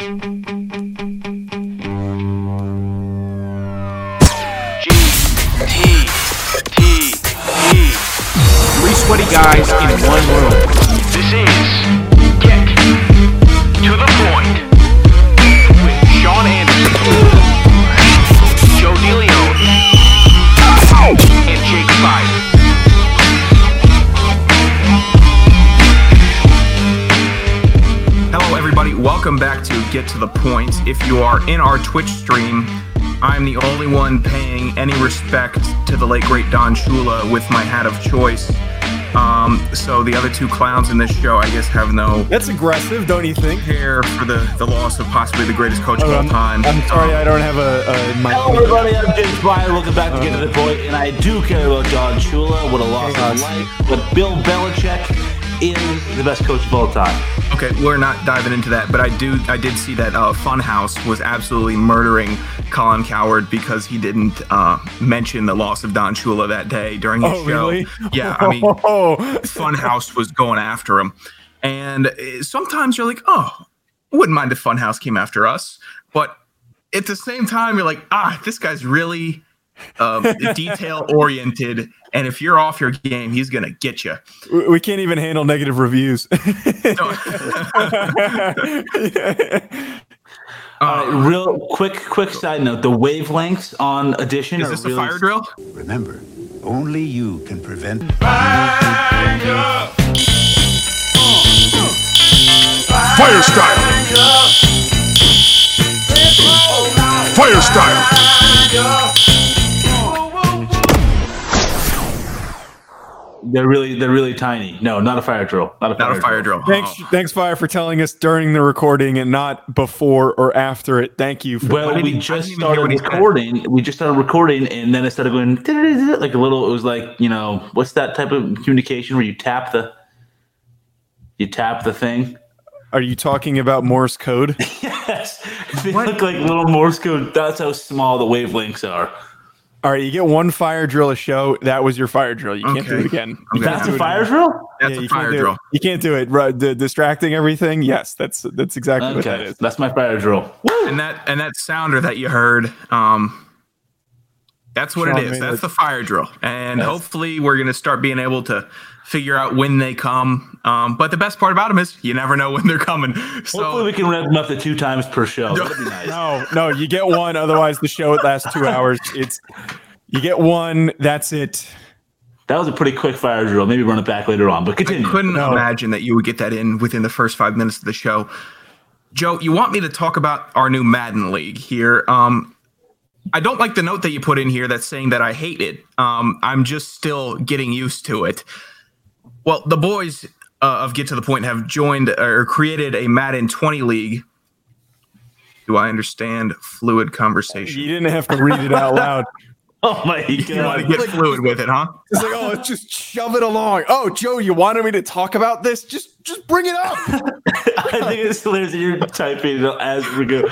G T T E. Three sweaty guys in one room. Get to the Point. If you are in our Twitch stream, I'm the only one paying any respect to the late great Don Shula with my hat of choice. Um, so the other two clowns in this show, I guess, have no That's aggressive, don't you think? care for the, the loss of possibly the greatest coach of Oh, all time. I'm sorry, I don't have a, a my. Hello, everybody. I'm James Bryan. Welcome back to Get to the And I do care about Don Shula. What a loss Hey, of guys. life. But Bill Belichick is the best coach of all time. Okay, we're not diving into that, but I do. I did see that uh, Funhouse was absolutely murdering Colin Cowherd because he didn't uh, mention the loss of Don Shula that day during his Oh, show. really? Yeah, I mean, Oh, Funhouse was going after him, and uh, sometimes you're like, oh, I wouldn't mind if Funhouse came after us, but at the same time, you're like, ah, this guy's really um, detail oriented, and if you're off your game, he's gonna get you. we- we can't even handle negative reviews. All right, uh, uh, real quick, quick side note: the wavelengths on Audition Is are this a fire drill? Remember, only you can prevent. Fire, fire style. Fire style. They're really, they're really tiny. No, not a fire drill. Not a fire, Not a fire drill. thanks, Oh. thanks, Fire, for telling us during the recording and not before or after it. Thank you. For Well, didn't we just didn't even hear started what said. recording. We just started recording, and then it started going like a little. It was like you know, what's that type of communication where you tap the, you tap the thing. Are you talking about Morse code? Yes, they look like little Morse code. That's how small the wavelengths are. All right, you get one fire drill a show. That was your fire drill. You can't do it again. Okay. You can't That's do a it fire drill. That's Yeah, a you fire can't do drill. It. You can't do it. Right, the, distracting everything. Yes, that's that's exactly what that Okay, is. that's my fire drill. Woo! and that and that sounder that you heard um that's what Sean it is Maynard. that's the fire drill and Yes. hopefully we're going to start being able to figure out when they come um but the best part about them is you never know when they're coming Hopefully, we can rev them up to two times per show. That'd be nice. No, no, you get one. Otherwise, the show lasts two hours. It's you get one. That's it. That was a pretty quick fire drill. Maybe run it back later on, but i continue. couldn't No. imagine that you would get that in within the first five minutes of the show joe you want me to talk about our new madden league here um I don't like the note that you put in here that's saying that I hate it. Um, I'm just still getting used to it. Well, the boys uh, of Get to the Point have joined or created a Madden 20 league. Do I understand fluid conversation? You didn't have to read it out loud. Oh my god! You want to get fluid with it, huh? It's like, oh, just shove it along. Oh, Joe, you wanted me to talk about this? Just, just bring it up. I think it's hilarious that you're typing it as we go.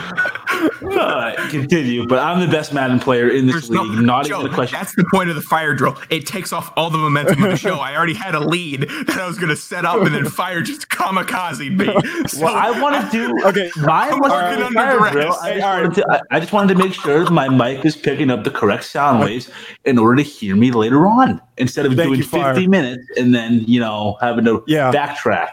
Uh, continue, but I'm the best Madden player in this There's no- league. not Joe, even a question. That's the point of the fire drill. It takes off all the momentum of the show. I already had a lead that I was going to set up, and then fire just kamikaze me. So Well, I want to do Okay, My I'm was working under fire drill. I just, all right. wanted to, I, I just wanted to make sure my mic is picking up the correct sound waves in order to hear me later on, instead of Thank doing you, Fire. 50 minutes and then you know having to Yeah. backtrack.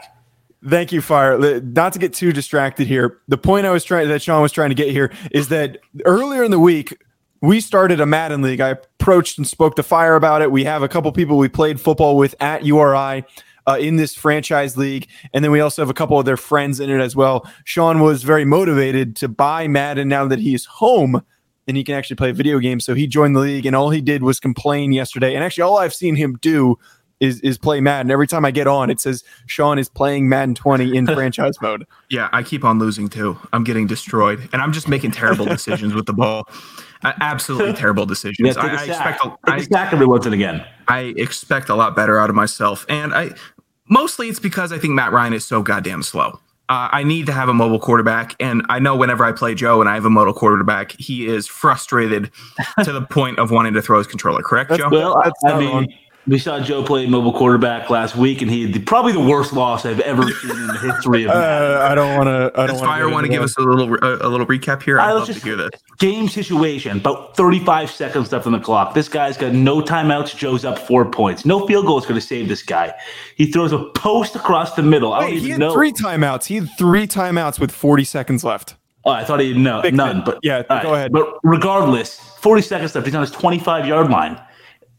Thank you, Fire. Not to get too distracted here. The point I was trying that Sean was trying to get here is that earlier in the week we started a Madden league. I approached and spoke to Fire about it. We have a couple people we played football with at URI. Uh, in this franchise league, and then we also have a couple of their friends in it as well. Sean was very motivated to buy Madden now that he's home and he can actually play video games. So he joined the league, and all he did was complain yesterday. And actually, all I've seen him do is is play Madden. Every time I get on, it says Sean is playing Madden 20 in franchise mode. Yeah, I keep on losing too. I'm getting destroyed, and I'm just making terrible decisions with the ball. Uh, absolutely terrible decisions. gotta I, take I a expect a, Take I, a sack every once and again. I expect a lot better out of myself, and I mostly it's because I think Matt Ryan is so goddamn slow. Uh, I need to have a mobile quarterback, and I know whenever I play Joe and I have a mobile quarterback, he is frustrated to the point of wanting to throw his controller. Correct, Joe? Well, That's I mean, wrong. We saw Joe play mobile quarterback last week, and he had the, probably the worst loss I've ever seen in the history of. Madden. Uh, I don't want to. I don't Does wanna Fire want to give us a little a, a little recap here? I I'd was love to just- hear this. Game situation, about 35 seconds left on the clock. This guy's got no timeouts. Joe's up four points. No field goal is going to save this guy. He throws a post across the middle. I don't Wait, even he had know. three timeouts. He had three timeouts with 40 seconds left. Oh, I thought he had no, Big none. man. But Yeah, all go ahead. But regardless, 40 seconds left. He's on his 25 yard line,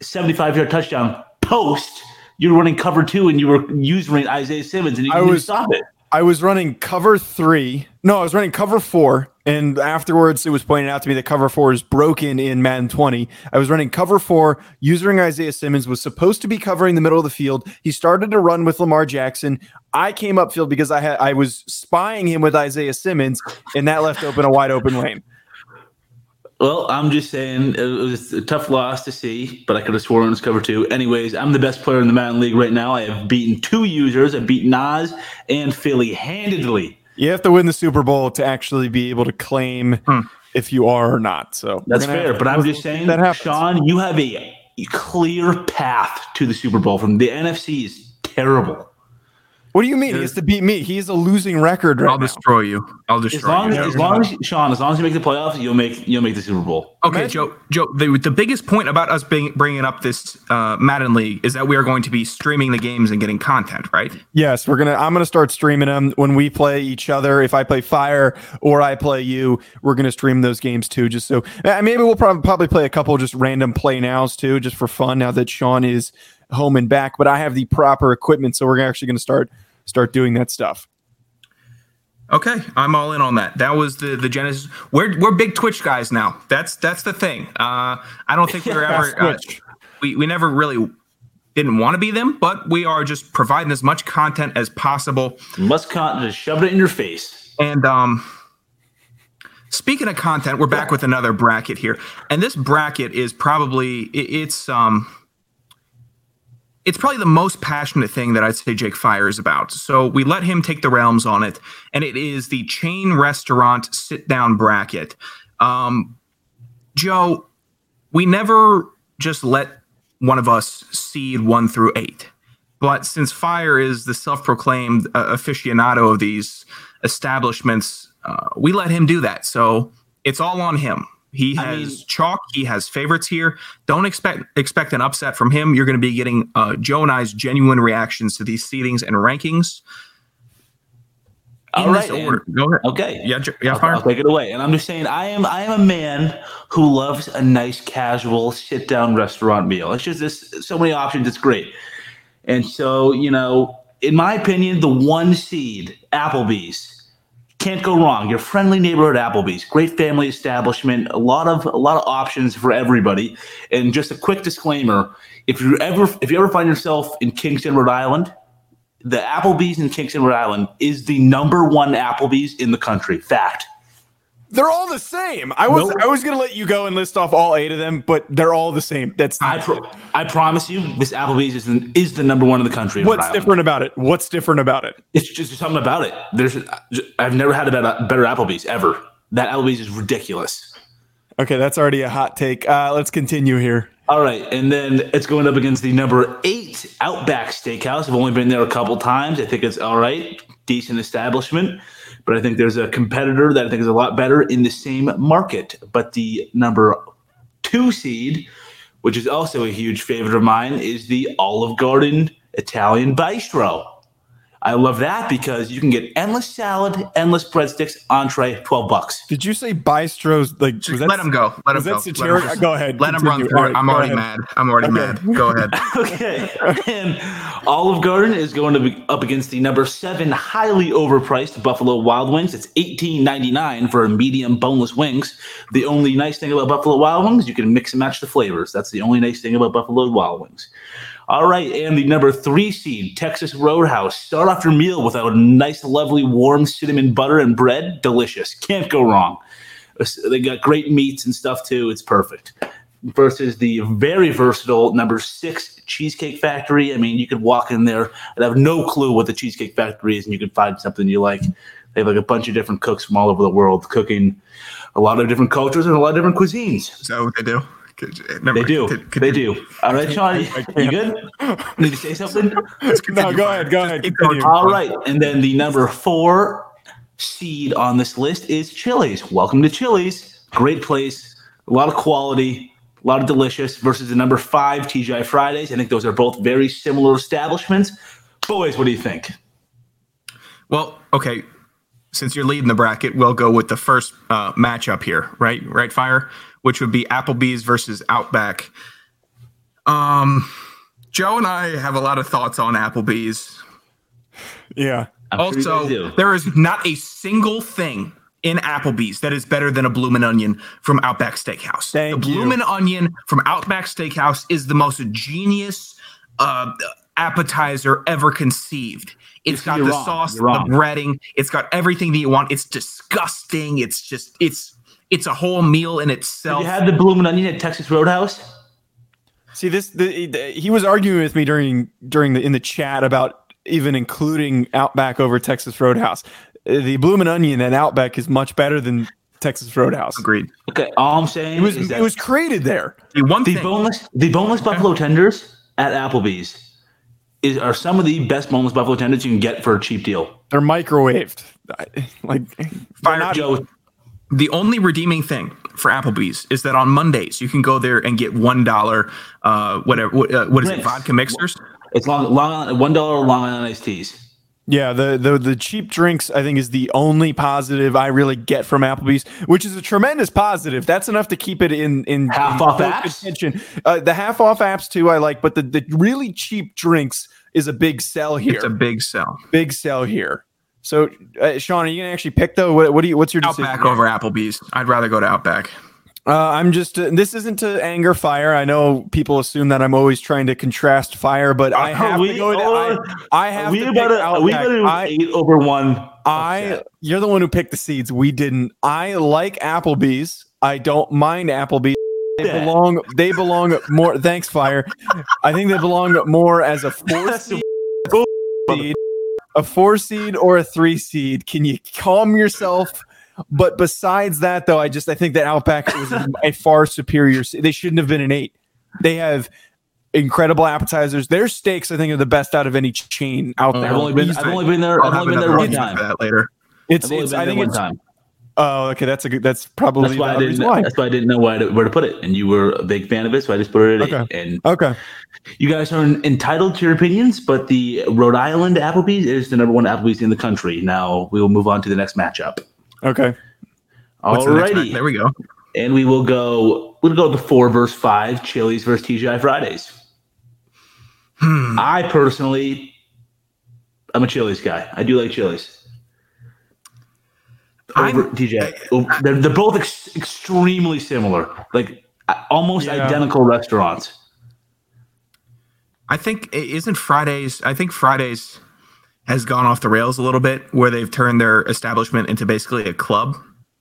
75 yard touchdown post. You were running cover two, and you were using Isaiah Simmons, and you I was- stop it. I was running cover three. No, I was running cover four. And afterwards, it was pointed out to me that cover four is broken in Madden 20. I was running cover four. Using Isaiah Simmons was supposed to be covering the middle of the field. He started to run with Lamar Jackson. I came upfield because I had I was spying him with Isaiah Simmons, and that left open a wide open lane. Well, I'm just saying it was a tough loss to see, but I could have sworn it was cover two. Anyways, I'm the best player in the Madden League right now. I have beaten two users. I beat beaten Nas and Philly handedly. You have to win the Super Bowl to actually be able to claim hmm. if you are or not. So That's fair, but I'm just see if saying, that happens. Sean, you have a clear path to the Super Bowl. From the NFC is terrible. What do you mean? He has to beat me. He has a losing record right I'll now. destroy you. I'll As destroy long you. as, as long as Sean, as long as you make the playoffs, you'll make you'll make the Super Bowl. Okay, Imagine- Joe. Joe, the, the biggest point about us being, bringing up this uh, Madden League is that we are going to be streaming the games and getting content, right? Yes, we're gonna. I'm gonna start streaming them when we play each other. If I play Fire or I play you, we're gonna stream those games too. Just so uh, maybe we'll probably probably play a couple just random play nows too, just for fun. Now that Sean is home and back, but I have the proper equipment, so we're actually gonna start start doing that stuff. Okay, I'm all in on that. That was the the genesis. We're we're big Twitch guys now. That's that's the thing. Uh, I don't think we were ever uh, we we never really didn't want to be them, but we are just providing as much content as possible. Must content, just shove it in your face. And um, speaking of content, we're back with another bracket here, and this bracket is probably it, it's um. It's probably the most passionate thing that I'd say Jake Fire is about. So we let him take the realms on it, and it is the chain restaurant sit down bracket. Um, Joe, we never just let one of us seed one through eight. But since Fire is the self proclaimed uh, aficionado of these establishments, uh, we let him do that. So it's all on him. He I has mean- chalk. He has favorites here. Don't expect expect an upset from him. You're going to be getting uh, Joe and I's genuine reactions to these seedings and rankings. In All this order. Go ahead. Okay. Yeah, yeah, I'll, Fire. I'll take it away. And I'm just saying, I am I am a man who loves a nice, casual, sit down restaurant meal. It's just this so many options. It's great. And so, you know, in my opinion, the one seed, Applebee's, can't go wrong. Your friendly neighborhood Applebee's, great family establishment, a lot of a lot of options for everybody. And just a quick disclaimer: if you ever if you ever find yourself in Kingston, Rhode Island, the Applebee's in Kingston, Rhode Island is the number one Applebee's in the country. Fact. They're all the same. I was Nope. I was gonna let you go and list off all eight of them, but they're all the same. That's I pro- I promise you, this Applebee's is the, is the number one in the country. in what's different about it. What's different about it? It's just something about it. There's I've never had a better, better Applebee's ever. That Applebee's is ridiculous. Okay, that's already a hot take. Uh, let's continue here. All right, and then it's going up against the number eight Outback Steakhouse. I've only been there a couple times. I think it's all right, decent establishment, but I think there's a competitor that I think is a lot better in the same market. But the number two seed, which is also a huge favorite of mine, is the Olive Garden Italian Bistro. I love that because you can get endless salad, endless breadsticks, entree, twelve bucks. Did you say Bistros? Like, was that- Let him go. Let him that go. satiric? Let him, Go ahead, Let him run through it. right, I'm already ahead. mad. I'm already mad. Go ahead. Okay. and Olive Garden is going to be up against the number seven highly overpriced Buffalo Wild Wings. It's eighteen ninety nine for a medium boneless wings. The only nice thing about Buffalo Wild Wings, you can mix and match the flavors. That's the only nice thing about Buffalo Wild Wings. All right, and the number three seed, Texas Roadhouse. Start off your meal with a nice, lovely, warm cinnamon butter and bread. Delicious. Can't go wrong. They got great meats and stuff too. It's perfect. Versus the very versatile number six Cheesecake Factory. I mean, you could walk in there and have no clue what the Cheesecake Factory is, and you could find something you like. They have like a bunch of different cooks from all over the world cooking a lot of different cultures and a lot of different cuisines. Is that what they do? Never They mind. do. Could- could- They do. All right, Sean, you, you good? Need to say something? no, go ahead, go ahead. continue. All right, and then the number four seed on this list is Chili's. Welcome to Chili's. Great place, a lot of quality, a lot of delicious. Versus the number five TGI Fridays. I think those are both very similar establishments. Boys, what do you think? Well, okay. Since you're leading the bracket, we'll go with the first uh, matchup here, right? Right, fire, which would be Applebee's versus Outback. Um, Joe and I have a lot of thoughts on Applebee's. Yeah. I'm sure you guys Also, do. there is not a single thing in Applebee's that is better than a bloomin' onion from Outback Steakhouse. Thank the you. bloomin' onion from Outback Steakhouse is the most genius uh, appetizer ever conceived. It's got You're the wrong. sauce, the breading. It's got everything that you want. It's disgusting. It's just it's it's a whole meal in Have itself. you had the bloomin' onion at Texas Roadhouse? See this. The, the, he was arguing with me during during the in the chat about even including Outback over Texas Roadhouse. The Bloomin' Onion at Outback is much better than Texas Roadhouse. Agreed. Okay, all I'm saying It was is that it was created there. The one the thing, boneless the boneless buffalo tenders at Applebee's is are some of the best boneless buffalo tenders you can get for a cheap deal. They're microwaved. Like Fire not- Joe, the only redeeming thing for Applebee's is that on Mondays you can go there and get one dollar, uh, whatever. What, uh, what is it? Vodka mixers. it's long long one dollar Long Island iced teas. Yeah, the, the the cheap drinks I think is the only positive I really get from Applebee's, which is a tremendous positive. That's enough to keep it in in Half in off apps? contention. Uh, the half off apps too I like, but the, the really cheap drinks is a big sell here. It's a big sell. big sell here. So, uh, Sean, are you gonna actually pick though? What, what do you? What's your decision? Outback over Applebee's. I'd rather go to Outback. Uh, I'm just. Uh, this isn't to anger fire. I know people assume that I'm always trying to contrast fire, but I have we- to go. To, or- I, I have we to about pick to, are we Outback. about to I, eight over one? I upset? you're the one who picked the seeds. We didn't. I like Applebee's. I don't mind Applebee's. They belong. They belong more. Thanks, fire. I think they belong more as a four That's seed, bull- seed, a four seed or a three seed. Can you calm yourself? But besides that, though, I just I think that Outback was a far superior. They shouldn't have been an eight. They have incredible appetizers. Their steaks, I think, are the best out of any chain out there. I've only been I've only been there I'll I've only been there another one reason time. that later. It's, I've only it's been I think one it's time. Oh, okay. That's a good. That's probably That's why I didn't. why. That's why I didn't know where to, where to put it, and you were a big fan of it, so I just put it at Okay. And Okay. you guys are entitled to your opinions, but the Rhode Island Applebee's is the number one Applebee's in the country. Now we will move on to the next matchup. Okay. The next match? There we go. and we will go. We'll go to the four versus five. Chili's versus TGI Fridays. Hmm. I personally, I'm a Chili's guy. I do like Chili's. Over I'm- over- they're, they're both ex- extremely similar, like almost Yeah. identical restaurants. I think isn't Fridays. I think Fridays has gone off the rails a little bit, where they've turned their establishment into basically a club.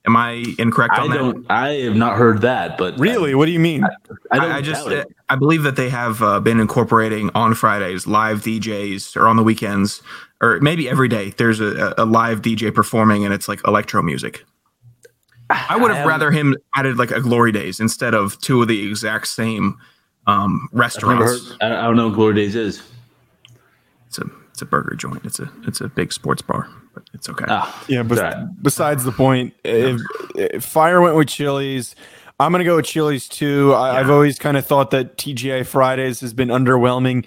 Am I incorrect I on that? don't. I have not heard that, but Really? What do you mean? I, don't I, I just doubt it. I believe that they have uh, been incorporating on Fridays live DJs or on the weekends or maybe every day. There's a, a live DJ performing and it's like electro music. I would have haven't- rather him added like a Glory Days instead of two of the exact same um, restaurants. heard. I, I don't know. what Glory Days is. It's a it's a burger joint. It's a it's a big sports bar, but it's okay. Ah, Yeah. but sorry. besides the point, if, if Fire went with Chili's, I'm gonna go with Chili's too. I, I've always kind of thought that TGI Fridays has been underwhelming.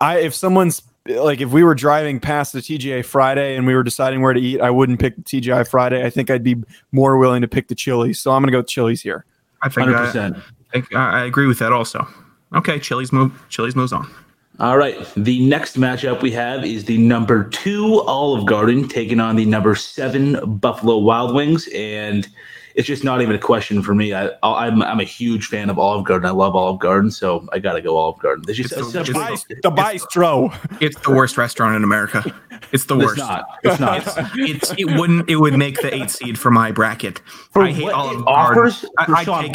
I if someone's like if we were driving past the TGI Friday and we were deciding where to eat, I wouldn't pick the TGI Friday. I think I'd be more willing to pick the Chili's. So I'm gonna go with Chili's here. I think Hundred I, percent. think I, I agree with that also. Okay, Chili's move. Chili's moves on. All right. The next matchup we have is the number two Olive Garden taking on the number seven Buffalo Wild Wings, and it's just not even a question for me. I, I'm I'm a huge fan of Olive Garden. I love Olive Garden, so I got to go Olive Garden. There's just It's it's, the- such it's The bistro. It's the worst restaurant in America. It's the worst. it's worst. not. It's not. it's it wouldn't it would make the eight seed for my bracket. For I hate Olive Garden. I, I take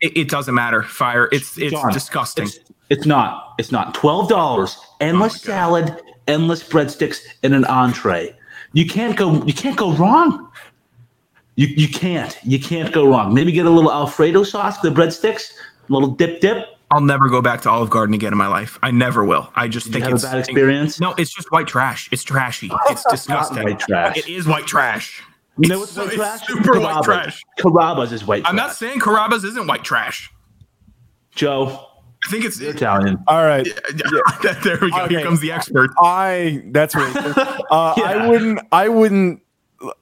it, it doesn't matter. Fire. It's it's John, disgusting. It's, it's not. It's not. Twelve dollars, endless Oh salad, endless breadsticks, and an entree. You can't go. You can't go wrong. You you can't. You can't go wrong. Maybe get a little Alfredo sauce for the breadsticks. little dip dip. I'll never go back to Olive Garden again in my life. I never will. I just Did you think have a bad experience? No, it's just white trash. It's trashy. It's disgusting. white trash. It is white trash. You know It's what's so- white it's trash? super white trash. Carrabba's is white trash. I'm not saying Carrabba's isn't white trash. Joe, I think it's you're Italian. All right. there we go. Okay. Here comes the expert. I that's right. Uh, Yeah. I wouldn't. I wouldn't.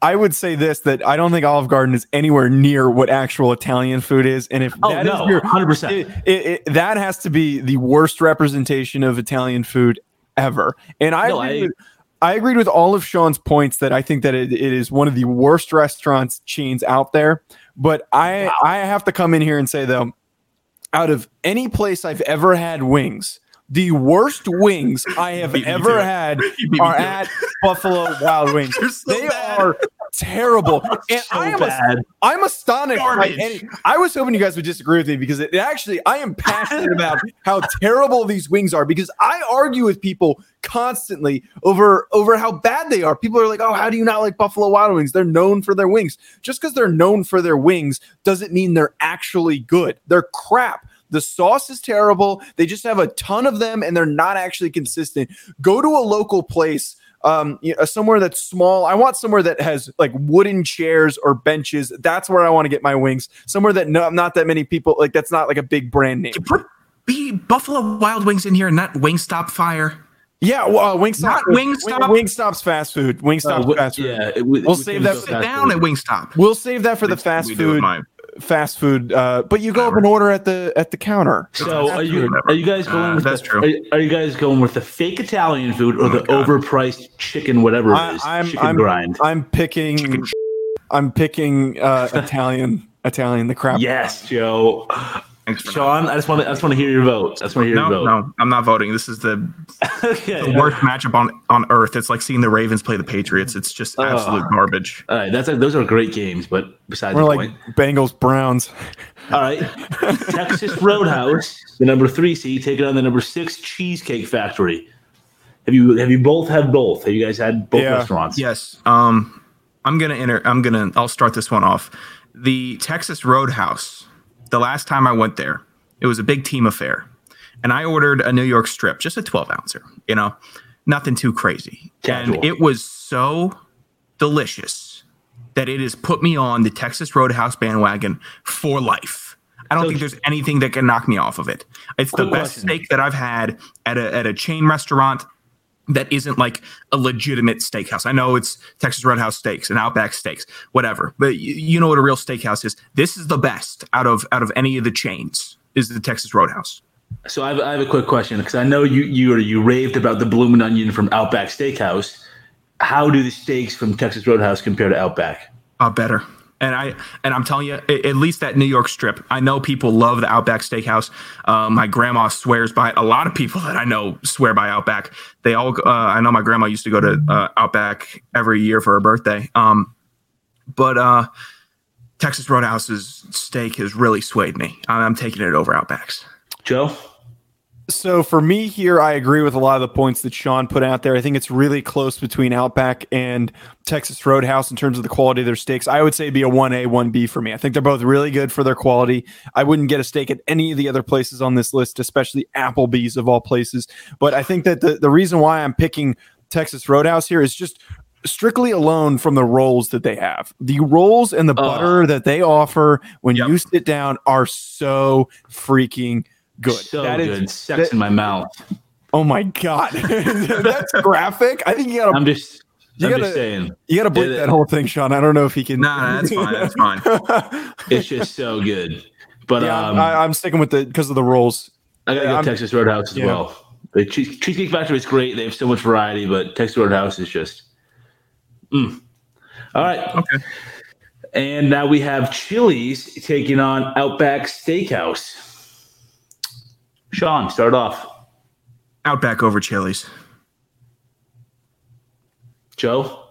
I would say this that I don't think Olive Garden is anywhere near what actual Italian food is, and if Oh, that is no, your 100%. it, it, it- that has to be the worst representation of Italian food ever. And I No, agree I- with, I agreed with all of Sean's points that I think that it, it is one of the worst restaurants chains out there. But I I have to come in here and say though, out of any place I've ever had wings, the worst wings I have Beat me to ever had You beat me are at Buffalo Wild Wings. So they bad. are terrible. And So I am bad. I'm astonished. any- I was hoping you guys would disagree with me because it, it actually I am passionate about how terrible these wings are because I argue with people constantly over over how bad they are. People are like, "Oh, how do you not like Buffalo Wild Wings? They're known for their wings." Just because they're known for their wings doesn't mean they're actually good. They're crap. The sauce is terrible. They just have a ton of them and they're not actually consistent. Go to a local place um you know, somewhere that's small i want somewhere that has like wooden chairs or benches that's where i want to get my wings somewhere that no, not that many people like that's not like a big brand name You put be Buffalo Wild Wings in here and not Wingstop Fire. yeah well uh, wingstop Not Wingstop? Wing, wingstop's fast food wingstop's Uh, wi- fast food yeah, it, we, We'll we save can that for Sit down food. at Wingstop. we'll save that for the fast we do with food mine. Fast food uh but you go up and order at the at the counter So are you are you guys going Uh, with that's the, true. Are, are you guys going with the fake Italian food or the God. overpriced chicken whatever it I, is? i'm chicken i'm grind. i'm picking i'm picking uh italian italian the crap yes, Joe. Thanks for Sean, I just want to I just want to hear your vote. I just want to hear No, your vote. no, I'm not voting. This is the, okay. the worst matchup on, on earth. It's like seeing the Ravens play the Patriots. It's just Oh. absolute garbage. All right, that's those are great games, but besides we're the like point. bengals browns All right, Texas Roadhouse, the number three seed, taking on the number six Cheesecake Factory. Have you have you both had both? Have you guys had both Yeah. restaurants? Yes. Um, I'm gonna enter. I'm gonna. I'll start this one off. The Texas Roadhouse. The last time I went there, it was a big team affair, and I ordered a New York strip, just a 12 ouncer. You know, nothing too crazy, Casual. and it was so delicious that it has put me on the Texas Roadhouse bandwagon for life. I don't So- think there's anything that can knock me off of it. It's the best question. steak that I've had at a at a chain restaurant that isn't like a legitimate steakhouse. I know it's Texas Roadhouse Steaks and Outback Steaks, whatever, but you, you know what a real steakhouse is. This is the best out of out of any of the chains. Is the Texas Roadhouse? So I have, I have a quick question because I know you you you raved about the bloomin' onion from Outback Steakhouse. How do the steaks from Texas Roadhouse compare to Outback? Uh, better. And I and I'm telling you, at least that New York strip. I know people love the Outback Steakhouse. Uh, my grandma swears by it. A lot of people that I know swear by Outback. They all. Uh, I know my grandma used to go to uh, Outback every year for her birthday. Um, but uh, Texas Roadhouse's steak has really swayed me. I'm, I'm taking it over Outback's. Joe, So for me here, I agree with a lot of the points that Sean put out there. I think it's really close between Outback and Texas Roadhouse in terms of the quality of their steaks. I would say it'd be a 1A, 1B for me. I think they're both really good for their quality. I wouldn't get a steak at any of the other places on this list, especially Applebee's of all places. But I think that the, the reason why I'm picking Texas Roadhouse here is just strictly alone from the rolls that they have. The rolls and the Oh. butter that they offer when Yep. you sit down are so freaking good. so That is- good. Sex that- in my mouth. Oh my god, that's graphic. I think you gotta I'm just, You I'm gotta- just saying. you gotta bleep Yeah, that whole thing, Sean. I don't know if he can. Nah, nah, that's fine. That's fine. It's just so good. But yeah, um, I, I'm sticking with the because of the rolls. I gotta Yeah, go I'm- Texas Roadhouse as yeah. well. The cheese, Cheesecake Factory is great. They have so much variety, but Texas Roadhouse is just. Mm. All right. Okay. And now we have Chili's taking on Outback Steakhouse. Sean, start off. Outback over Chili's. Joe.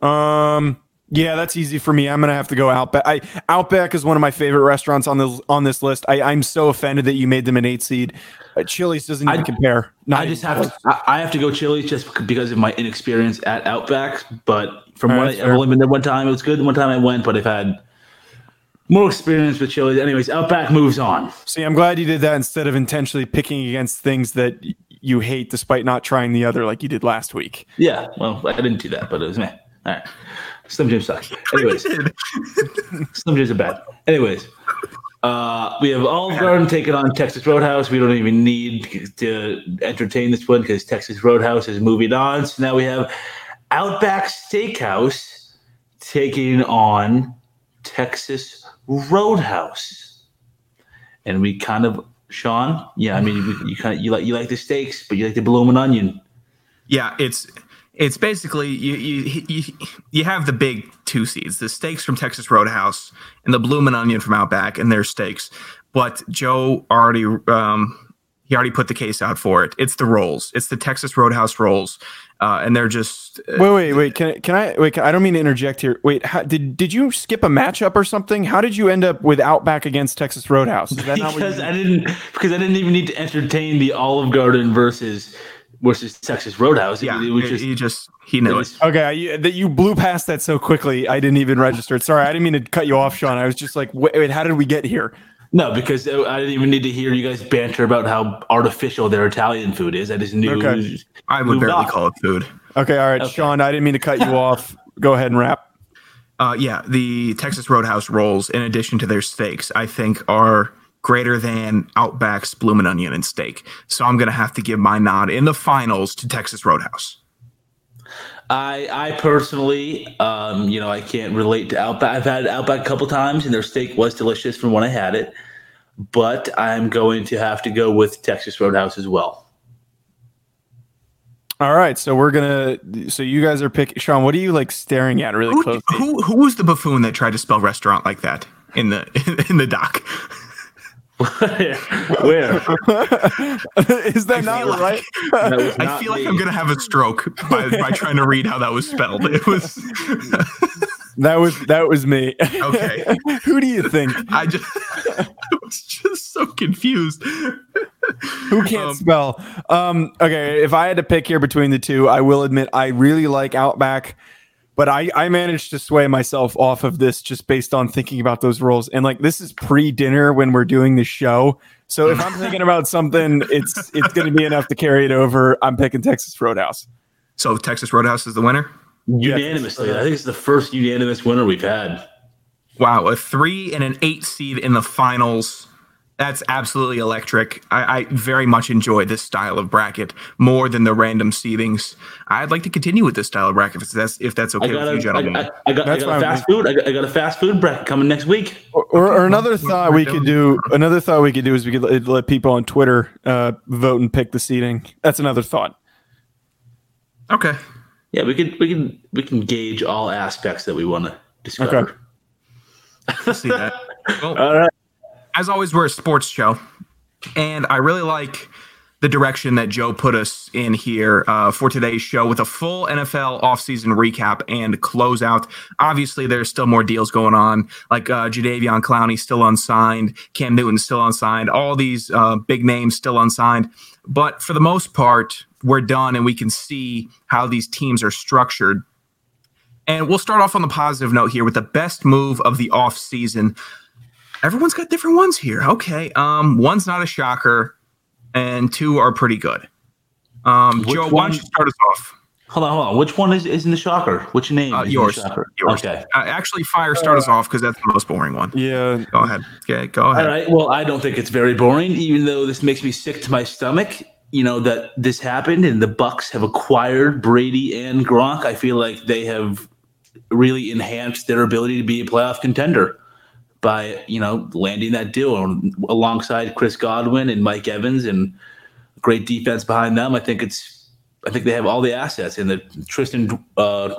Um, yeah, that's easy for me. I'm gonna have to go Outback. I Outback is one of my favorite restaurants on this on this list. I, I'm so offended that you made them an eight seed. Uh, Chili's doesn't even I- compare. Not I just even have to. I I have to go Chili's just because of my inexperience at Outback. But from All what right, I, fair. I've only been there one time, it was good. The one time I went, but I've had More experience with Chili's. Anyways, Outback moves on. See, I'm glad you did that instead of intentionally picking against things that you hate despite not trying the other like you did last week. Yeah, well, I didn't do that, but it was me. All right. Slim Jim sucks. Anyways, Slim Jims are bad. Anyways, uh, we have Olive Garden taking on Texas Roadhouse. We don't even need to entertain this one because Texas Roadhouse is moving on. So now we have Outback Steakhouse taking on Texas Roadhouse, and we kind of Sean, yeah, I mean, you, kind of you like you like the steaks, but you like the bloomin' onion. Yeah, it's it's basically you you you, you have the big two seeds, the steaks from Texas Roadhouse and the bloomin' onion from Outback, and their steaks. But Joe already um, he already put the case out for it. It's the rolls. It's the Texas Roadhouse rolls, uh, and they're just uh, Wait, wait, wait. Can, can I wait? Can, I don't mean to interject here. Wait, how, did did you skip a matchup or something? How did you end up with Outback against Texas Roadhouse? Is that because you I didn't because I didn't even need to entertain the Olive Garden versus versus Texas Roadhouse. yeah. it, was he- just he just he knew it it. Okay, you, that you blew past that so quickly. I didn't even register it. Sorry, I didn't mean to cut you off, Sean. I was just like, wait, wait how did we get here? No because I didn't even need to hear you guys banter about how artificial their Italian food is. I just knew. Okay. I would barely on. call it food. Okay, all right, Sean. I didn't mean to cut you off. Go ahead and wrap. Uh, yeah, the Texas Roadhouse rolls, in addition to their steaks, I think are greater than Outback's bloomin' onion and steak. So I'm gonna have to give my nod in the finals to Texas Roadhouse. I I personally, um, you know, I can't relate to Outback. I've had Outback a couple times, and their steak was delicious from when I had it. But I'm going to have to go with Texas Roadhouse as well. All right, so we're gonna. So you guys are picking. Sean, what are you like staring at really Who, close? who who was the buffoon that tried to spell restaurant like that in the in the doc? Where? Is that not like- right? That was I not feel like. I'm gonna have a stroke by, by trying to read how that was spelled. It was That was that was me. Okay. Who do you think? I just I was just so confused. Who can't Um, spell? Um, okay, if I had to pick here between the two, I will admit I really like Outback, but I I managed to sway myself off of this just based on thinking about those roles. And like this is pre-dinner when we're doing the show. So if I'm thinking about something, it's it's going to be enough to carry it over. I'm picking Texas Roadhouse. So Texas Roadhouse is the winner. unanimously. I think it's the first unanimous winner we've had. Wow, a three and an eight seed in the finals. That's absolutely electric. I, I very much enjoy this style of bracket more than the random seedings. I'd like to continue with this style of bracket if that's if that's okay with a, you, I, gentlemen. I, I got, I got a fine fast food. I got, I got a fast food bracket coming next week. Or, or, or another thought we could do. Another thought we could do is we could let, let people on Twitter uh, vote and pick the seating. That's another thought. okay. Yeah, we can we can we can gauge all aspects that we want to discover. Okay. I see that. Well, All right. As always, we're a sports show, and I really like the direction that Joe put us in here uh, for today's show with a full NFL offseason recap and closeout. Obviously, there's still more deals going on, like uh, Jadeveon Clowney still unsigned, Cam Newton still unsigned, all these uh, big names still unsigned. But for the most part, we're done, and we can see how these teams are structured. And we'll start off on the positive note here with the best move of the offseason everyone's got different ones here. Okay. Um, one's not a shocker, and two are pretty good. Um, Which Joe, why one- don't you start us off? Hold on, hold on. Which one is, is in the shocker? Which name? Uh, is in the yours. Yours. Okay. Uh, actually, fire start us off because that's the most boring one. Yeah, Go ahead. Okay, go ahead. All right. Well, I don't think it's very boring, even though this makes me sick to my stomach. You know that this happened, and the Bucks have acquired Brady and Gronk. I feel like they have really enhanced their ability to be a playoff contender by you know landing that deal on, alongside Chris Godwin and Mike Evans and great defense behind them. I think it's I think they have all the assets and the Tristan uh,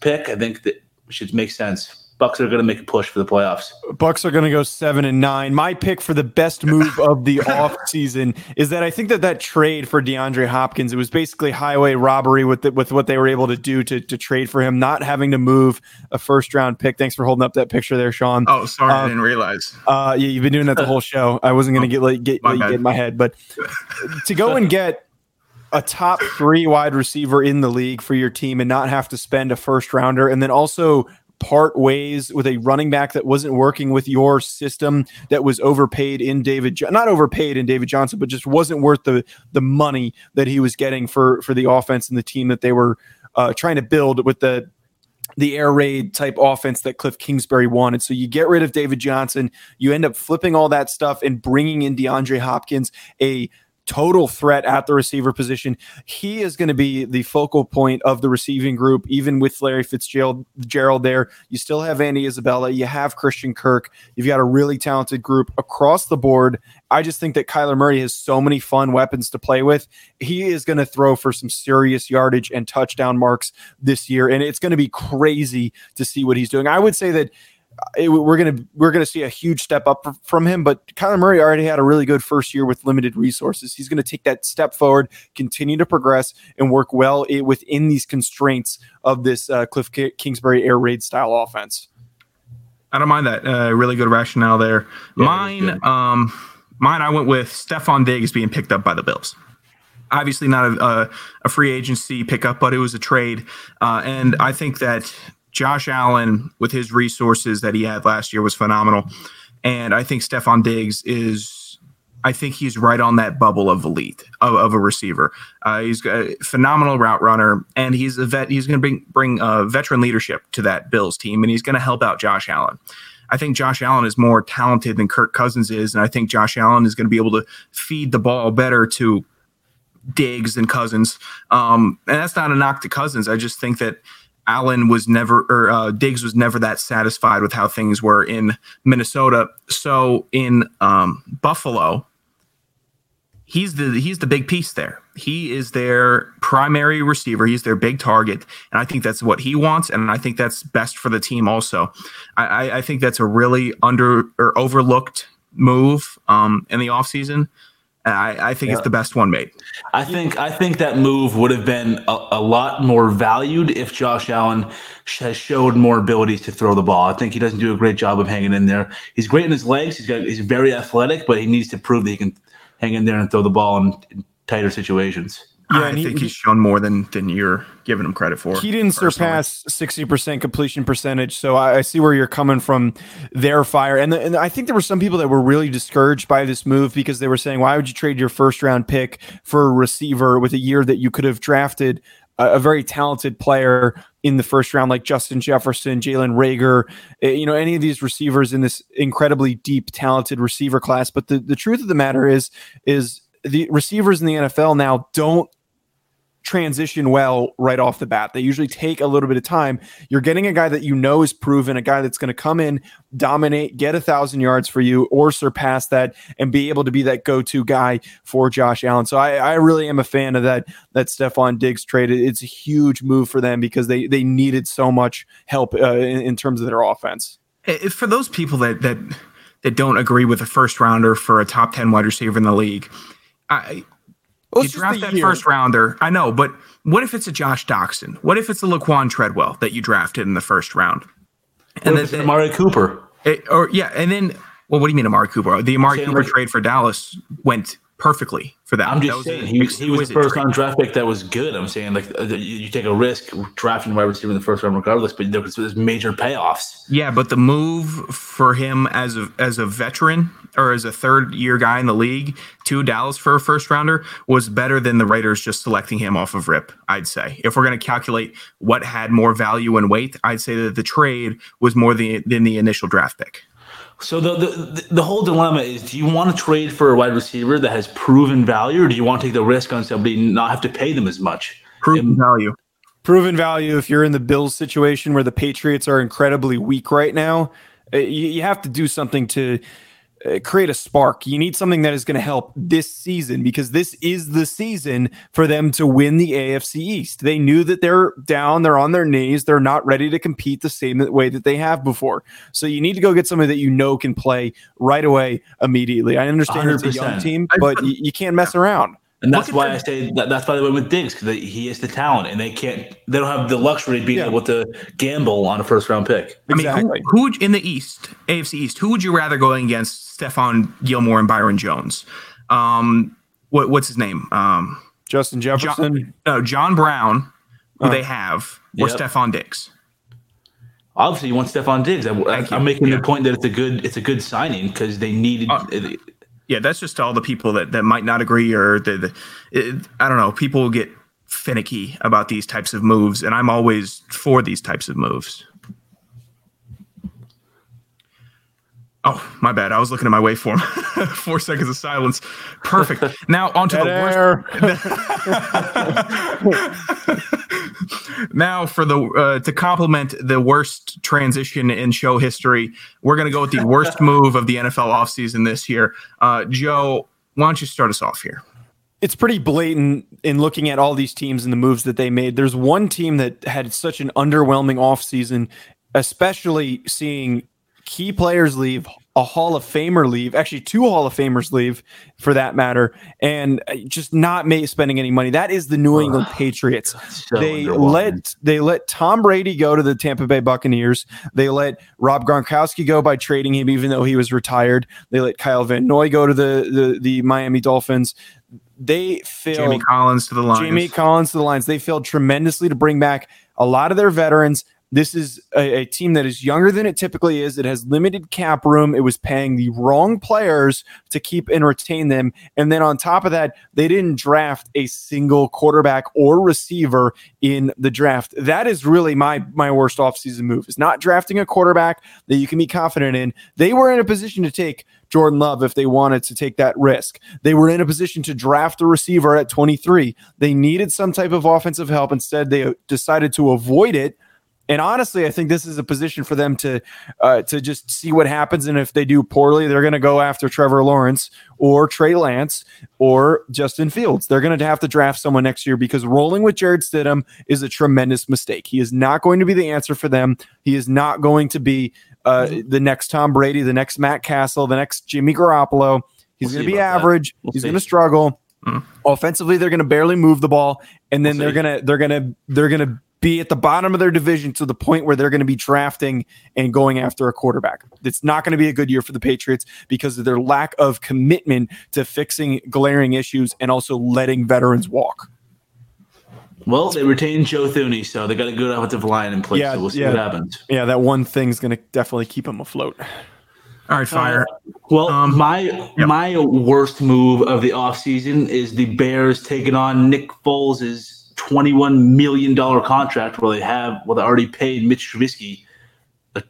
pick. I think that should make sense. Bucks are going to make a push for the playoffs. Bucks are going to go seven and nine. My pick for the best move of the off season is that I think that that trade for DeAndre Hopkins it was basically highway robbery with the, with what they were able to do to to trade for him, not having to move a first round pick. Thanks for holding up that picture there, Sean. Oh, sorry, I Um, didn't realize. Uh, yeah, you've been doing that the whole show. I wasn't going to get like get, My let you bad. get in my head, but to go and get a top three wide receiver in the league for your team and not have to spend a first rounder, and then also part ways with a running back that wasn't working with your system that was overpaid in David not overpaid in David Johnson but just wasn't worth the the money that he was getting for for the offense and the team that they were uh, trying to build with the the air raid type offense that Cliff Kingsbury wanted. So you get rid of David Johnson, you end up flipping all that stuff and bringing in DeAndre Hopkins, a total threat at the receiver position. He is going to be the focal point of the receiving group, even with Larry Fitzgerald Gerald there. You still have Andy Isabella, you have Christian Kirk. You've got a really talented group across the board. I just think that Kyler Murray has so many fun weapons to play with. He is going to throw for some serious yardage and touchdown marks this year, and it's going to be crazy to see what he's doing. I would say that it, we're gonna we're gonna see a huge step up from him. But Kyler Murray already had a really good first year with limited resources. He's gonna take that step forward, continue to progress, and work well within these constraints of this uh, Cliff Kingsbury air raid style offense. I don't mind that. Uh, really good rationale there. mine, um, mine. I went with Stefon Diggs being picked up by the Bills. Obviously, not a, a, a free agency pickup, but it was a trade, uh, and I think that Josh Allen, with his resources that he had last year, was phenomenal. And I think Stefon Diggs is, I think he's right on that bubble of elite of, of a receiver. Uh, he's a phenomenal route runner, and he's a vet. He's going to bring bring uh, veteran leadership to that Bills team, and he's going to help out Josh Allen. I think Josh Allen is more talented than Kirk Cousins is, and I think Josh Allen is going to be able to feed the ball better to Diggs and Cousins. Um, and that's not a knock to Cousins. I just think that Allen was never, or uh, Diggs was never that satisfied with how things were in Minnesota. So in um, Buffalo, he's the he's the big piece there. He is their primary receiver. He's their big target, and I think that's what he wants, and I think that's best for the team. Also, I, I- think that's a really under or overlooked move um, in the offseason. I, I think it's the best one made. I think I think that move would have been a, a lot more valued if Josh Allen has showed more abilities to throw the ball. I think he doesn't do a great job of hanging in there. He's great in his legs. He's got he's very athletic, but he needs to prove that he can hang in there and throw the ball in, in tighter situations. Yeah, I he- think he's shown more than than you're giving him credit for. He didn't personally. surpass 60% completion percentage. So I, I see where you're coming from there, Fire. And, the, and I think there were some people that were really discouraged by this move because they were saying, why would you trade your first round pick for a receiver with a year that you could have drafted a, a very talented player in the first round like Justin Jefferson, Jalen Reagor, eh, you know, any of these receivers in this incredibly deep, talented receiver class. But the, the truth of the matter is, is the receivers in the NFL now don't transition well right off the bat. They usually take a little bit of time. You're getting a guy that you know is proven, a guy that's going to come in, dominate, get a thousand yards for you, or surpass that, and be able to be that go-to guy for Josh Allen. So I, I really am a fan of that that Stefon Diggs trade. It's a huge move for them because they they needed so much help uh, in, in terms of their offense. Eh, for those people that that that don't agree with a first rounder for a top 10 wide receiver in the league I, Well, you it's draft that year. first rounder. I know but what if it's a josh doctson? What if it's a laquan treadwell that you drafted in the first round? And then- then Amari Cooper. It- or yeah and then well what do you mean amari cooper? The amari Saying cooper trade for dallas went perfectly for that I'm That just was saying an he, he was the first round draft pick that was good. I'm saying like uh, you, you take a risk drafting wide receiver in the first round regardless, but there was, there's major payoffs. Yeah, but the move for him as a as a veteran or as a third year guy in the league to Dallas for a first rounder was better than the Raiders just selecting him off of rip. I'd say if we're going to calculate what had more value and weight, I'd say that the trade was more the, than the initial draft pick. So the, the the whole dilemma is: Do you want to trade for a wide receiver that has proven value, or do you want to take the risk on somebody and not have to pay them as much? Proven value. proven value if you're in the Bills situation where the Patriots are incredibly weak right now. uh, You, you have to do something to Uh, create a spark. You need something that is going to help this season because this is the season for them to win the AFC East. They knew that they're down, they're on their knees, they're not ready to compete the same way that they have before. So you need to go get somebody that you know can play right away, immediately. I understand it's a young team, but you, you can't mess around. And that's why I say that, that's why they went with Diggs because he is the talent, and they can't. They don't have the luxury of being Yeah. able to gamble on a first round pick. I mean, Exactly. who, who would, in the East, AFC East, who would you rather go against? Stephon Gilmore and Byron Jones. Um, what, what's his name? Um, Justin Jefferson. John, no, John Brown, who Oh. they have, or Yep. Stefon Diggs. Obviously, you want Stefon Diggs. I, Thank you. am making Yeah. the point that it's a good it's a good signing because they needed. Uh, Yeah, that's just all the people that, that might not agree or the, the it, I don't know. People get finicky about these types of moves, and I'm always for these types of moves. Oh, my bad. I was looking at my waveform. Four seconds of silence. Perfect. Now on to the worst. now for the uh, to complement the worst transition in show history, we're going to go with the worst move of the NFL offseason this year. Uh, Joe, why don't you start us off here? it's pretty blatant in looking at all these teams and the moves that they made. There's one team that had such an underwhelming offseason, especially seeing key players leave, a Hall of Famer leave, actually two Hall of Famers leave for that matter, and uh, just not spending any money. That is the New England Patriots. so they let they let Tom Brady go to the Tampa Bay Buccaneers. They let Rob Gronkowski go by trading him, even though he was retired. They let Kyle Van Noy go to the the, the Miami Dolphins. They failed. Jamie Collins to the Lions. Jamie Collins to the Lions. They failed tremendously to bring back a lot of their veterans. This is a, a team that is younger than it typically is. It has limited cap room. It was paying the wrong players to keep and retain them. And then on top of that, they didn't draft a single quarterback or receiver in the draft. That is really my my worst offseason move. Is not drafting a quarterback that you can be confident in. They were in a position to take Jordan Love if they wanted to take that risk. They were in a position to draft a receiver at 23. They needed some type of offensive help. Instead, they decided to avoid it. And honestly, I think this is a position for them to uh, to just see what happens. And if they do poorly, they're going to go after Trevor Lawrence or Trey Lance or Justin Fields. They're going to have to draft someone next year because rolling with Jarrett Stidham is a tremendous mistake. He is not going to be the answer for them. He is not going to be uh, the next Tom Brady, the next Matt Cassel, the next Jimmy Garoppolo. He's We'll going to be average. We'll He's going to struggle. Mm. Offensively, they're going to barely move the ball, and then We'll they're going to they're going to they're going to be at the bottom of their division to the point where they're going to be drafting and going after a quarterback. It's not going to be a good year for the Patriots because of their lack of commitment to fixing glaring issues and also letting veterans walk. well, they retained Joe Thuney, so they got a good offensive line in place. Yeah, so we'll see yeah. what happens. Yeah, that one thing's going to definitely keep them afloat. All right, fire. Well, Um, my yep. my worst move of the offseason is the Bears taking on Nick Foles' $21 million contract where they have well they already paid Mitch Trubisky a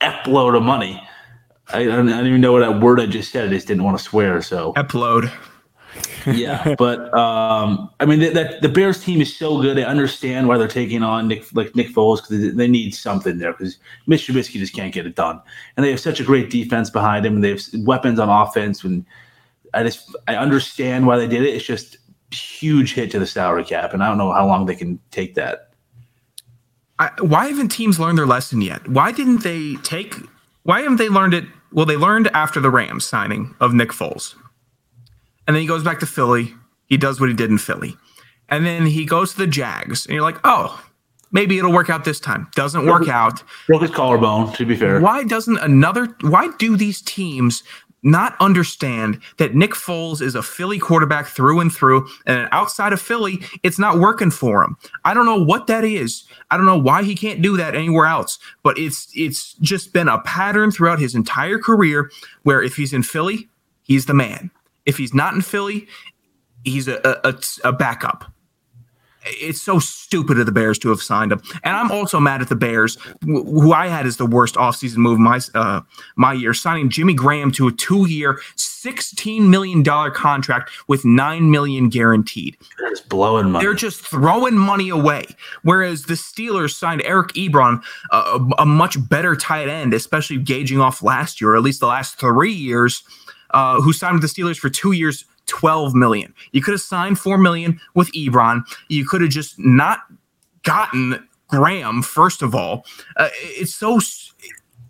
F load of money. I, I don't I don't even know what that word I just said. I just didn't want to swear. So Upload. yeah, but um, I mean that, that the Bears team is so good. I understand why they're taking on Nick like Nick Foles because they, they need something there because Mitch Trubisky just can't get it done, and they have such a great defense behind him. And they have weapons on offense, and I just I understand why they did it. It's just huge hit to the salary cap, and I don't know how long they can take that. I, why haven't teams learned their lesson yet? Why didn't they take? Why haven't they learned it? Well, they learned after the Rams signing of Nick Foles, and then he goes back to Philly. He does what he did in Philly, and then he goes to the Jags, and you're like, oh, maybe it'll work out this time. Doesn't work out. Broke his collarbone. To be fair, Why doesn't another? Why do these teams not understand that Nick Foles is a Philly quarterback through and through, and outside of Philly, it's not working for him? I don't know what that is. I don't know why he can't do that anywhere else, but it's it's just been a pattern throughout his entire career where if he's in Philly, he's the man. If he's not in Philly, he's a, a, a, backup it's so stupid of the Bears to have signed him. And I'm also mad at the Bears, wh- who I had as the worst offseason move my uh, my year, signing Jimmy Graham to a two-year, $16 million contract with 9 million guaranteed. they're just blowing money. They're just throwing money away. Whereas the Steelers signed Eric Ebron, a much better tight end, especially gauging off last year, or at least the last three years, uh, who signed with the Steelers for two years, 12 million. You could have signed 4 million with Ebron. You could have just not gotten Graham, first of all. Uh, it's so,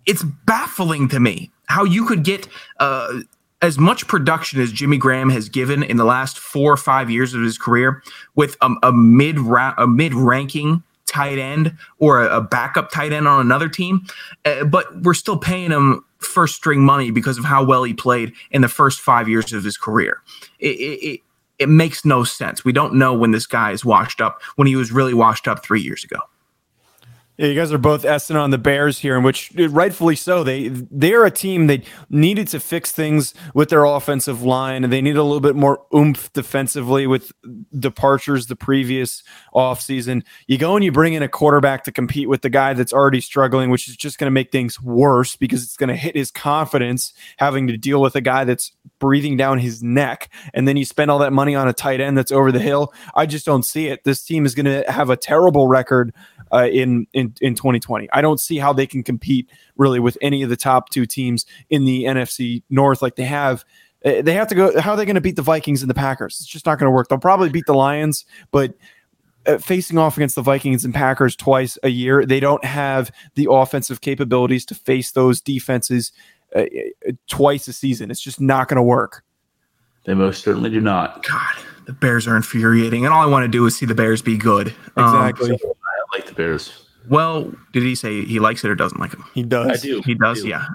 it's baffling to me how you could get, uh, as much production as Jimmy Graham has given in the last four or five years of his career with a, a mid a mid ranking tight end or a, a backup tight end on another team, uh, but we're still paying him first string money because of how well he played in the first five years of his career. It, it, it, makes no sense. We don't know when this guy is washed up when he was really washed up three years ago. Yeah, you guys are both essing on the Bears here, and which uh, rightfully so. They they're a team that needed to fix things with their offensive line, and they need a little bit more oomph defensively with departures the previous offseason. You go and you bring in a quarterback to compete with the guy that's already struggling, which is just going to make things worse because it's going to hit his confidence having to deal with a guy that's breathing down his neck, and then you spend all that money on a tight end that's over the hill. I just don't see it. This team is going to have a terrible record uh, in in in 2020. I don't see how they can compete really with any of the top two teams in the NFC North like they have. Uh, They have to go. How are they going to beat the Vikings and the Packers? It's just not going to work. They'll probably beat the Lions, but uh, facing off against the Vikings and Packers twice a year, they don't have the offensive capabilities to face those defenses uh, uh, twice a season. It's just not going to work. They most certainly do not. God, the Bears are infuriating, and all I want to do is see the Bears be good. Um, Exactly. I like the Bears. well, did he say he likes it or doesn't like him? he does. I do. He does, do. yeah.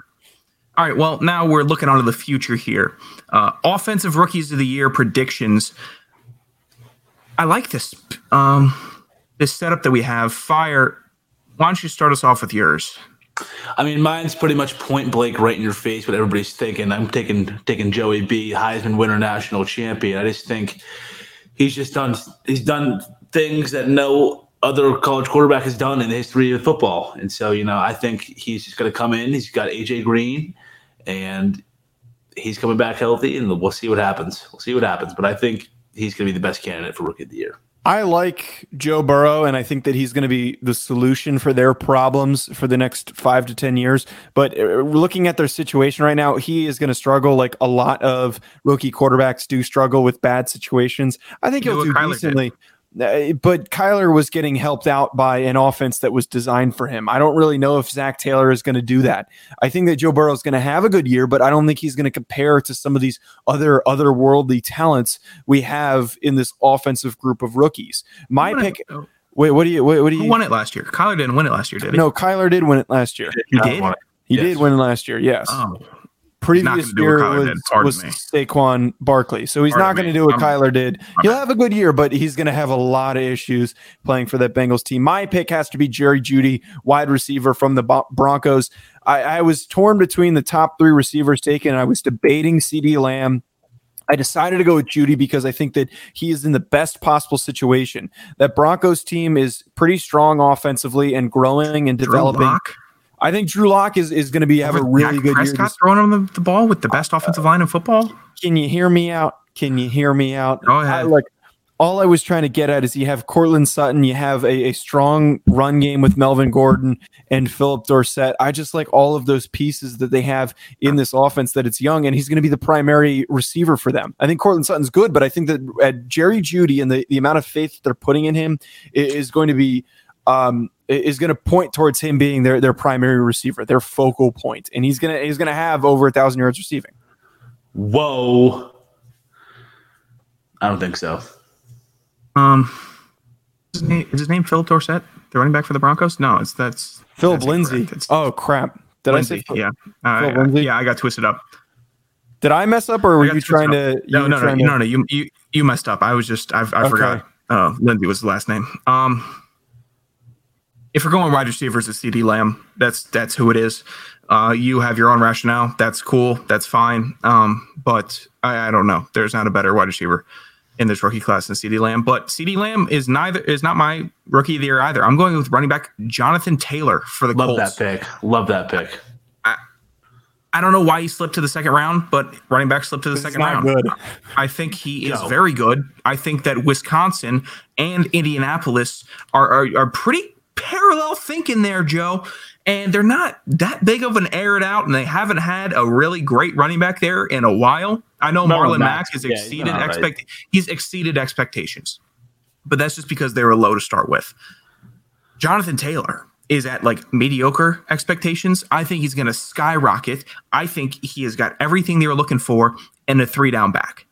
All right. Well, now we're looking onto the future here. Uh, offensive rookies of the year predictions. I like this um, this setup that we have. Fire. Why don't you start us off with yours? I mean, mine's pretty much point blank, right in your face. What everybody's thinking. I'm taking taking Joey B, Heisman winner, national champion. I just think he's just done he's done things that no other college quarterback has done in the history of football. And so, you know, I think he's just going to come in. He's got AJ Green, and he's coming back healthy, and we'll see what happens. We'll see what happens. But I think he's going to be the best candidate for rookie of the year. I like Joe Burrow, and I think that he's going to be the solution for their problems for the next five to 10 years. But uh, looking at their situation right now, he is going to struggle like a lot of rookie quarterbacks do struggle with bad situations. I think he'll do Kyler did. decently. Uh, Uh, but Kyler was getting helped out by an offense that was designed for him. I don't really know if Zac Taylor is going to do that. I think that Joe Burrow is going to have a good year, but I don't think he's going to compare to some of these other otherworldly talents we have in this offensive group of rookies. My Who won it- pick. Wait, what do you? What, what do Who you? won it last year? Kyler didn't win it last year, did he? No, Kyler did win it last year. he did. He Yes. did win it last year. Yes. Oh, Previous not gonna do what year was. Was. Saquon Barkley. So he's Pardon not going to do what I'm- Kyler did. I'm He'll have a good year, but he's going to have a lot of issues playing for that Bengals team. My pick has to be Jerry Jeudy, wide receiver from the Broncos. I, I was torn between the top three receivers taken. I was debating CeeDee Lamb. I decided to go with Jeudy because I think that he is in the best possible situation. That Broncos team is pretty strong offensively and growing and Drew developing. Lock. I think Drew Lock is, is going to be have a Over really Dak good year. Prescott throwing him the, the ball with the best offensive line in football. Can you hear me out? Can you hear me out? Go ahead. I, like all I was trying to get at is you have Courtland Sutton, you have a, a strong run game with Melvin Gordon and Phillip Dorsett. I just like all of those pieces that they have in this offense that it's young, and he's going to be the primary receiver for them. I think Courtland Sutton's good, but I think that at Jerry Jeudy and the, the amount of faith that they're putting in him is going to be um is going to point towards him being their their primary receiver, their focal point, and he's gonna he's gonna have over a thousand yards receiving. Whoa. I don't think so. Um, is his name, is his name Phillip Dorsett, the running back for the Broncos? No, it's that's Philip that's Lindsay. It's Oh crap! Did Lindsay. I say? Phil- yeah, uh, Phillip Lindsay? yeah, I got twisted up. Did I mess up, or were you trying up. to? you No, were no, no, trying no, to- no. You you you messed up. I was just I, I Okay. forgot. Uh, Lindsay was the last name. Um, if we're going wide receivers, it's CeeDee Lamb. That's that's who it is. Uh, you have your own rationale. That's cool. That's fine. Um, but I, I don't know. There's not a better wide receiver in this rookie class than CeeDee Lamb. But CeeDee Lamb is neither is not my rookie of the year either. I'm going with running back Jonathan Taylor for the Love Colts. that pick. Love that pick. I don't know why he slipped to the second round, but running back slipped to the It's second not round. good. I think he is Go. very good. I think that Wisconsin and Indianapolis are, are are pretty parallel thinking there, Joe. And they're not that big of an air it out, and they haven't had a really great running back there in a while. I know Marlon Marlon Mack, has yeah, exceeded all right. expect he's exceeded expectations, but that's just because they were low to start with. Jonathan Taylor is at like mediocre expectations. I think he's going to skyrocket. I think he has got everything they were looking for in a three down back.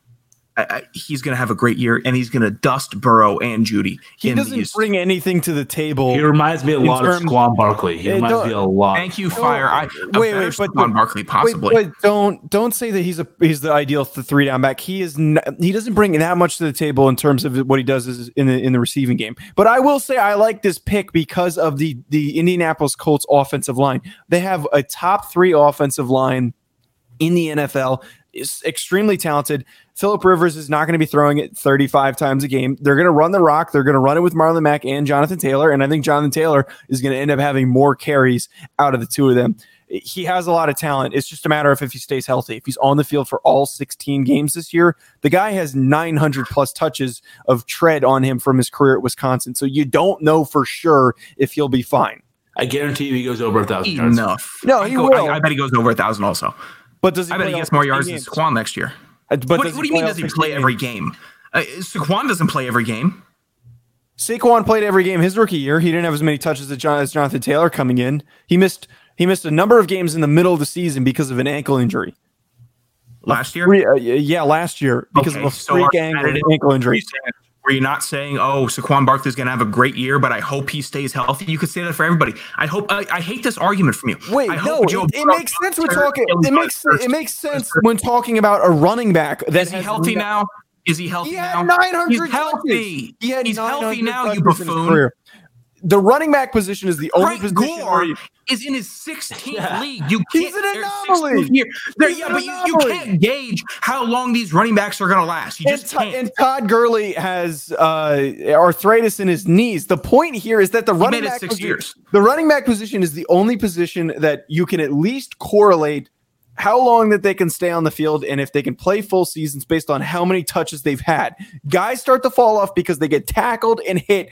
I, I, he's going to have a great year, and he's going to dust Burrow and Jeudy. He doesn't these. bring anything to the table. He reminds me a lot terms- of Saquon Barkley. He reminds me a lot. Thank you, oh, Fire. I a wait, better wait, but- Saquon Barkley possibly. Wait, but don't don't say that he's a he's the ideal th- three down back. He is n- he doesn't bring that much to the table in terms of what he does is in the in the receiving game. But I will say I like this pick because of the the Indianapolis Colts offensive line. They have a top three offensive line in the NFL. Is extremely talented. Philip Rivers is not going to be throwing it 35 times a game. They're going to run the rock. They're going to run it with Marlon Mack and Jonathan Taylor. And I think Jonathan Taylor is going to end up having more carries out of the two of them. He has a lot of talent. It's just a matter of if he stays healthy. If he's on the field for all 16 games this year, the guy has 900 plus touches of tread on him from his career at Wisconsin. So you don't know for sure if he'll be fine. I guarantee you he goes over a thousand yards. Enough. No, I he go- will. I, I bet he goes over a thousand also. But does he I bet he gets more yards games? than Saquon next year. Uh, But what what do you mean? Does he play every games? game? Uh, Saquon doesn't play every game. Saquon played every game his rookie year. He didn't have as many touches as, John, as Jonathan Taylor coming in. He missed he missed a number of games in the middle of the season because of an ankle injury. Last year, uh, yeah, last year because Okay, of a freak ankle, ankle injury. You, saying, were you not saying, "Oh, Saquon Barkley's going to have a great year," but I hope he stays healthy? You could say that for everybody. I hope. I, I hate this argument from you. Wait, I no, hope Joe it, it makes sense when Taylor talking. It makes first. it makes sense when talking about a running back that Is he healthy no- now? Is he healthy He had now? 900 He's touches. healthy. He had He's healthy now. You touches in his buffoon. Career. The running back position is the only Frank position where Gore you- is in his 16th Yeah. league. You can't, an anomaly. year- there- He's yeah, an but you, you can't gauge how long these running backs are going to last. You and, just Todd- can't. and Todd Gurley has uh, arthritis in his knees. The point here is that the running back six posi- years. the running back position is the only position that you can at least correlate how long that they can stay on the field and if they can play full seasons based on how many touches they've had. Guys start to fall off because they get tackled and hit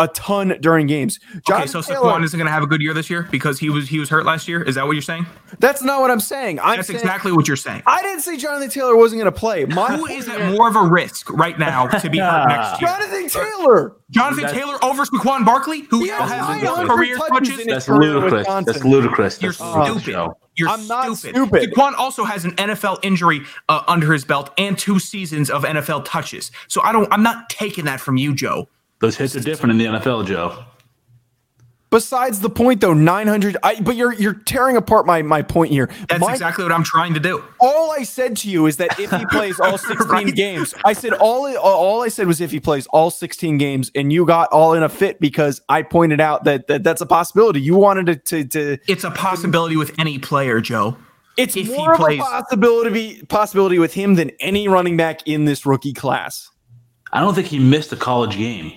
a ton during games. okay, so Taylor- Saquon isn't going to have a good year this year because he was he was hurt last year. Is that what you're saying? that's not what I'm saying. I'm That's saying, exactly what you're saying. I didn't say Jonathan Taylor wasn't going to play. My Who is at more of a risk right now to be hurt next year? Jonathan Taylor. Jonathan That's- Taylor over Saquon Barkley, who He now has has 900 career touches touches. in his That's ludicrous. That's ludicrous. You're stupid. Joe. You're I'm not stupid. stupid. Saquon also has an NFL injury uh, under his belt and two seasons of NFL touches. So I don't. I'm not taking that from you, Joe. Those hits are different in the NFL, Joe. Besides the point, though, 900. I, but you're you're tearing apart my my point here. That's My- exactly what I'm trying to do. all I said to you is that if he plays all 16 Right. games, I said all all I said was if he plays all 16 games, and you got all in a fit because I pointed out that, that that's a possibility. You wanted to to, to It's a possibility with any player, Joe. it's if he more of plays- a possibility possibility with him than any running back in this rookie class. I don't think he missed a college game.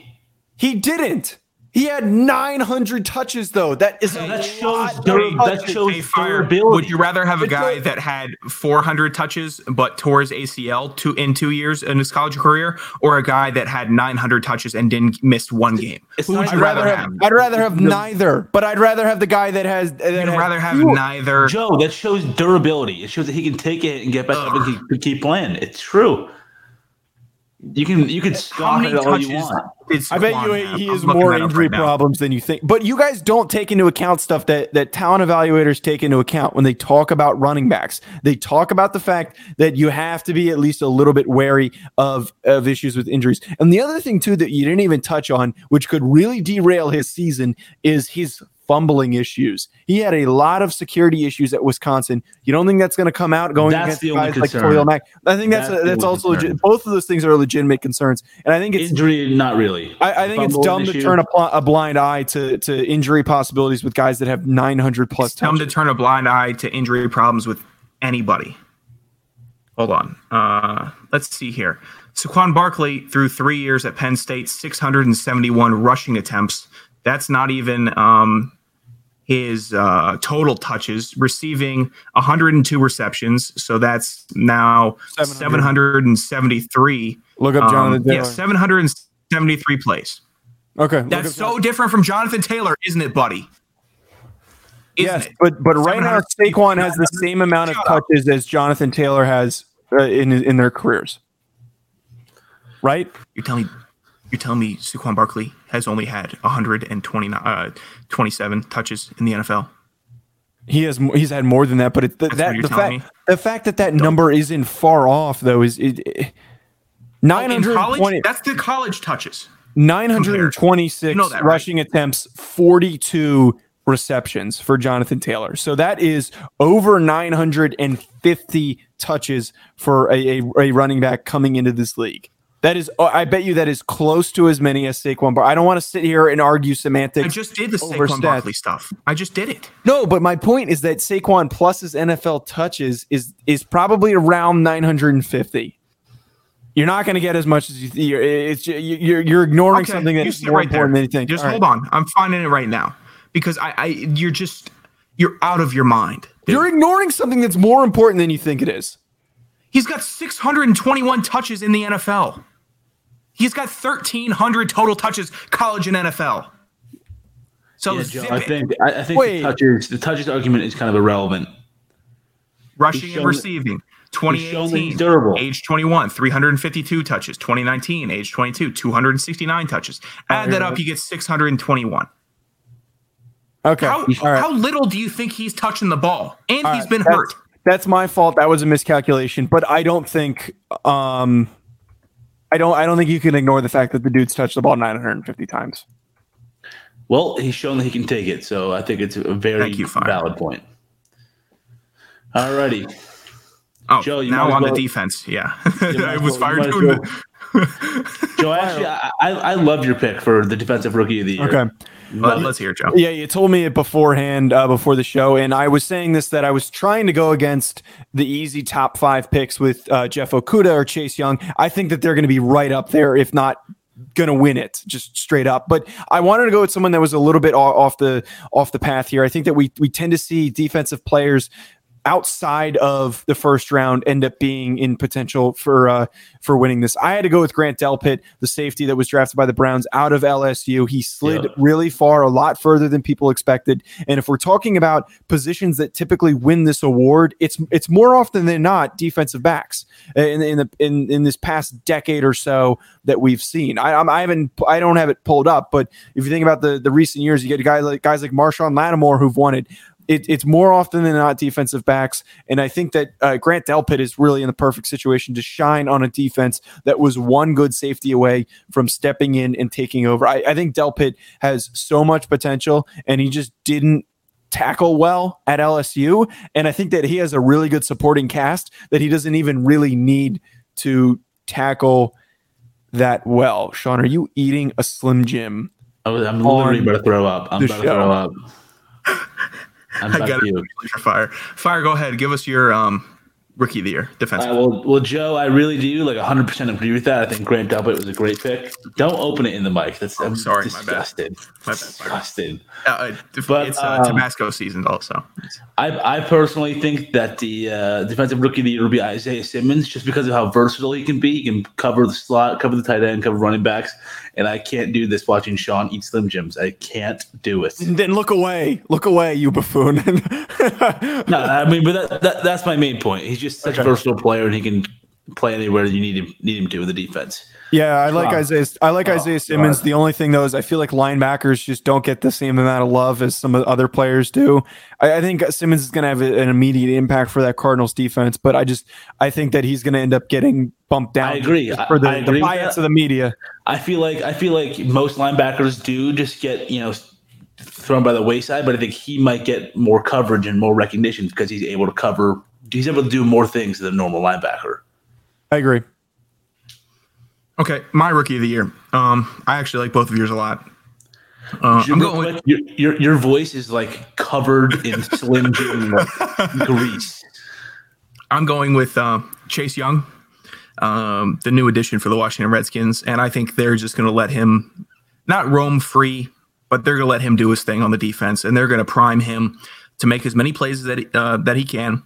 He didn't. He had 900 touches though. That is a That shows lot of dur- that shows durability. would you rather have a guy that had 400 touches but tore his ACL two, in two years in his college career, or a guy that had 900 touches and didn't miss one game? It's Who not would I'd you rather rather have, have? I'd rather have neither, but I'd rather have the guy that has. That You'd rather have fewer- neither. Joe, that shows durability. It shows that he can take it and get back up and keep, keep playing. It's true. You can you can How scoff many at it all you touches want. I bet you he I'm has more that up injury right problems than you think. But you guys don't take into account stuff that that talent evaluators take into account when they talk about running backs. They talk about the fact that you have to be at least a little bit wary of of issues with injuries. And the other thing too that you didn't even touch on, which could really derail his season, is his fumbling issues. He had a lot of security issues at Wisconsin. You don't think that's going to come out going That's against the only guys like concern. Khalil Mack? I think that's That's the that's also concern. legit. Both of those things are legitimate concerns, and I think it's Injury, not really. I, I think it's Fumble dumb to turn a, pl- a blind eye to, to injury possibilities with guys that have 900 plus It's dumb to turn a blind eye to injury problems with anybody. Hold on. Uh, let's see here. Saquon Barkley through three years at Penn State, 671 rushing attempts. That's not even um, his uh, total touches, receiving 102 receptions. So that's now 700. 773. Look up Um, Jonathan Taylor. yeah, 773 plays. okay, That's so different from Jonathan Taylor, isn't it, buddy? Isn't yes, it? but but right now 700 Saquon has the same amount of touches as Jonathan Taylor has uh, in in their careers. Right? You're telling you're telling me Saquon Barkley has only had 129 uh, 27 touches in the NFL. He has he's had more than that, but it, the, that what you're the fact me? the fact that that number isn't far off though is it, it- 920, college, that's the college touches. 926 You know that, right? rushing attempts, 42 receptions for Jonathan Taylor. So that is over 950 touches for a, a, a running back coming into this league. That is, oh, I bet you that is close to as many as Saquon. But I don't want to sit here and argue semantics. I just did the over Saquon stats. Barkley stuff. I just did it. No, but my point is that Saquon plus his NFL touches is is probably around 950. You're not going to get as much as you think. It's you- you're you're ignoring something that's more right there. important than anything. Just All hold right. on. I'm finding it right now because I, I, you're just, you're out of your mind. dude. You're ignoring something that's more important than you think it is. He's got 621 touches in the NFL. He's got 1,300 total touches, college and NFL. So Yeah, Joe, I think I, I think Wait. the touches the touches argument is kind of irrelevant. rushing he's and receiving. he's shown that 2018, durable. age 21, 352 touches. 2019, age 22, 269 touches. Add that up, you get 621. Okay. How, All right. how little do you think he's touching the ball? And All he's right. been That's- hurt. That's my fault. That was a miscalculation. But I don't think um I don't I don't think you can ignore the fact that the dude's touched the ball 950 times. Well, he's shown that he can take it, so I think it's a very you, valid point. Alrighty. Oh, Joe, you now on well- the defense. Yeah. I was well- fired might as doing well- Joe, actually, I, I, I love your pick for the defensive rookie of the year. Okay. Let, us hear it, Joe. Yeah, you told me it beforehand, uh, before the show, and I was saying this that I was trying to go against the easy top five picks with uh, Jeff Okudah or Chase Young. I think that they're going to be right up there, if not going to win it, just straight up. But I wanted to go with someone that was a little bit off the off the path here. I think that we we tend to see defensive players outside of the first round end up being in potential for uh, for winning this. I had to go with Grant Delpit, the safety that was drafted by the Browns out of LSU. He slid Yeah. really far, a lot further than people expected. And if we're talking about positions that typically win this award, it's it's more often than not defensive backs in in the in, in this past decade or so that we've seen. I I'm, I haven't I don't have it pulled up, but if you think about the the recent years, you get guys like guys like Marshon Lattimore who've won it it, it's more often than not defensive backs. And I think that uh, Grant Delpit is really in the perfect situation to shine on a defense that was one good safety away from stepping in and taking over. I, I think Delpit has so much potential, and he just didn't tackle well at LSU. And I think that he has a really good supporting cast that he doesn't even really need to tackle that well. Sean, are you eating a Slim Jim? I'm literally about to throw up. I'm about to throw up. I'm I got to it. fire. Fire, go ahead. Give us your um rookie of the year defense. Uh, well, well, Joe, I really do like 100 percent agree with that. I think Grant Delpit was a great pick. Don't open it in the mic. That's I'm sorry, my bad. disgusted. My bad, Disgusted. Uh, it's But, uh, um, Tabasco season also. I, I personally think that the uh, defensive rookie of the year will be Isaiah Simmons, just because of how versatile he can be. He can cover the slot, cover the tight end, cover running backs, and I can't do this watching Sean eat Slim Jims. I can't do it. Then look away. Look away, you buffoon. No, I mean, but that, that, that's my main point. He's just such a versatile player, and he can play anywhere you need him need him to in the defense. Yeah, I like Wow. Isaiah. I like Isaiah Simmons. The only thing though is I feel like linebackers just don't get the same amount of love as some of the other players do. I, I think Simmons is going to have a- an immediate impact for that Cardinals defense, but I just I think that he's going to end up getting bumped down. I agree. for the, I the agree with bias that. of the media. I feel like I feel like most linebackers do just get you know thrown by the wayside, but I think he might get more coverage and more recognition because he's able to cover. He's able to do more things than a normal linebacker. I agree. Okay, my rookie of the year. Um, I actually like both of yours a lot. Uh, Real I'm going with your, your your voice is like covered in Slim Jim grease. I'm going with uh, Chase Young, um, the new addition for the Washington Redskins, and I think they're just going to let him not roam free, but they're going to let him do his thing on the defense, and they're going to prime him to make as many plays that he, uh, that he can.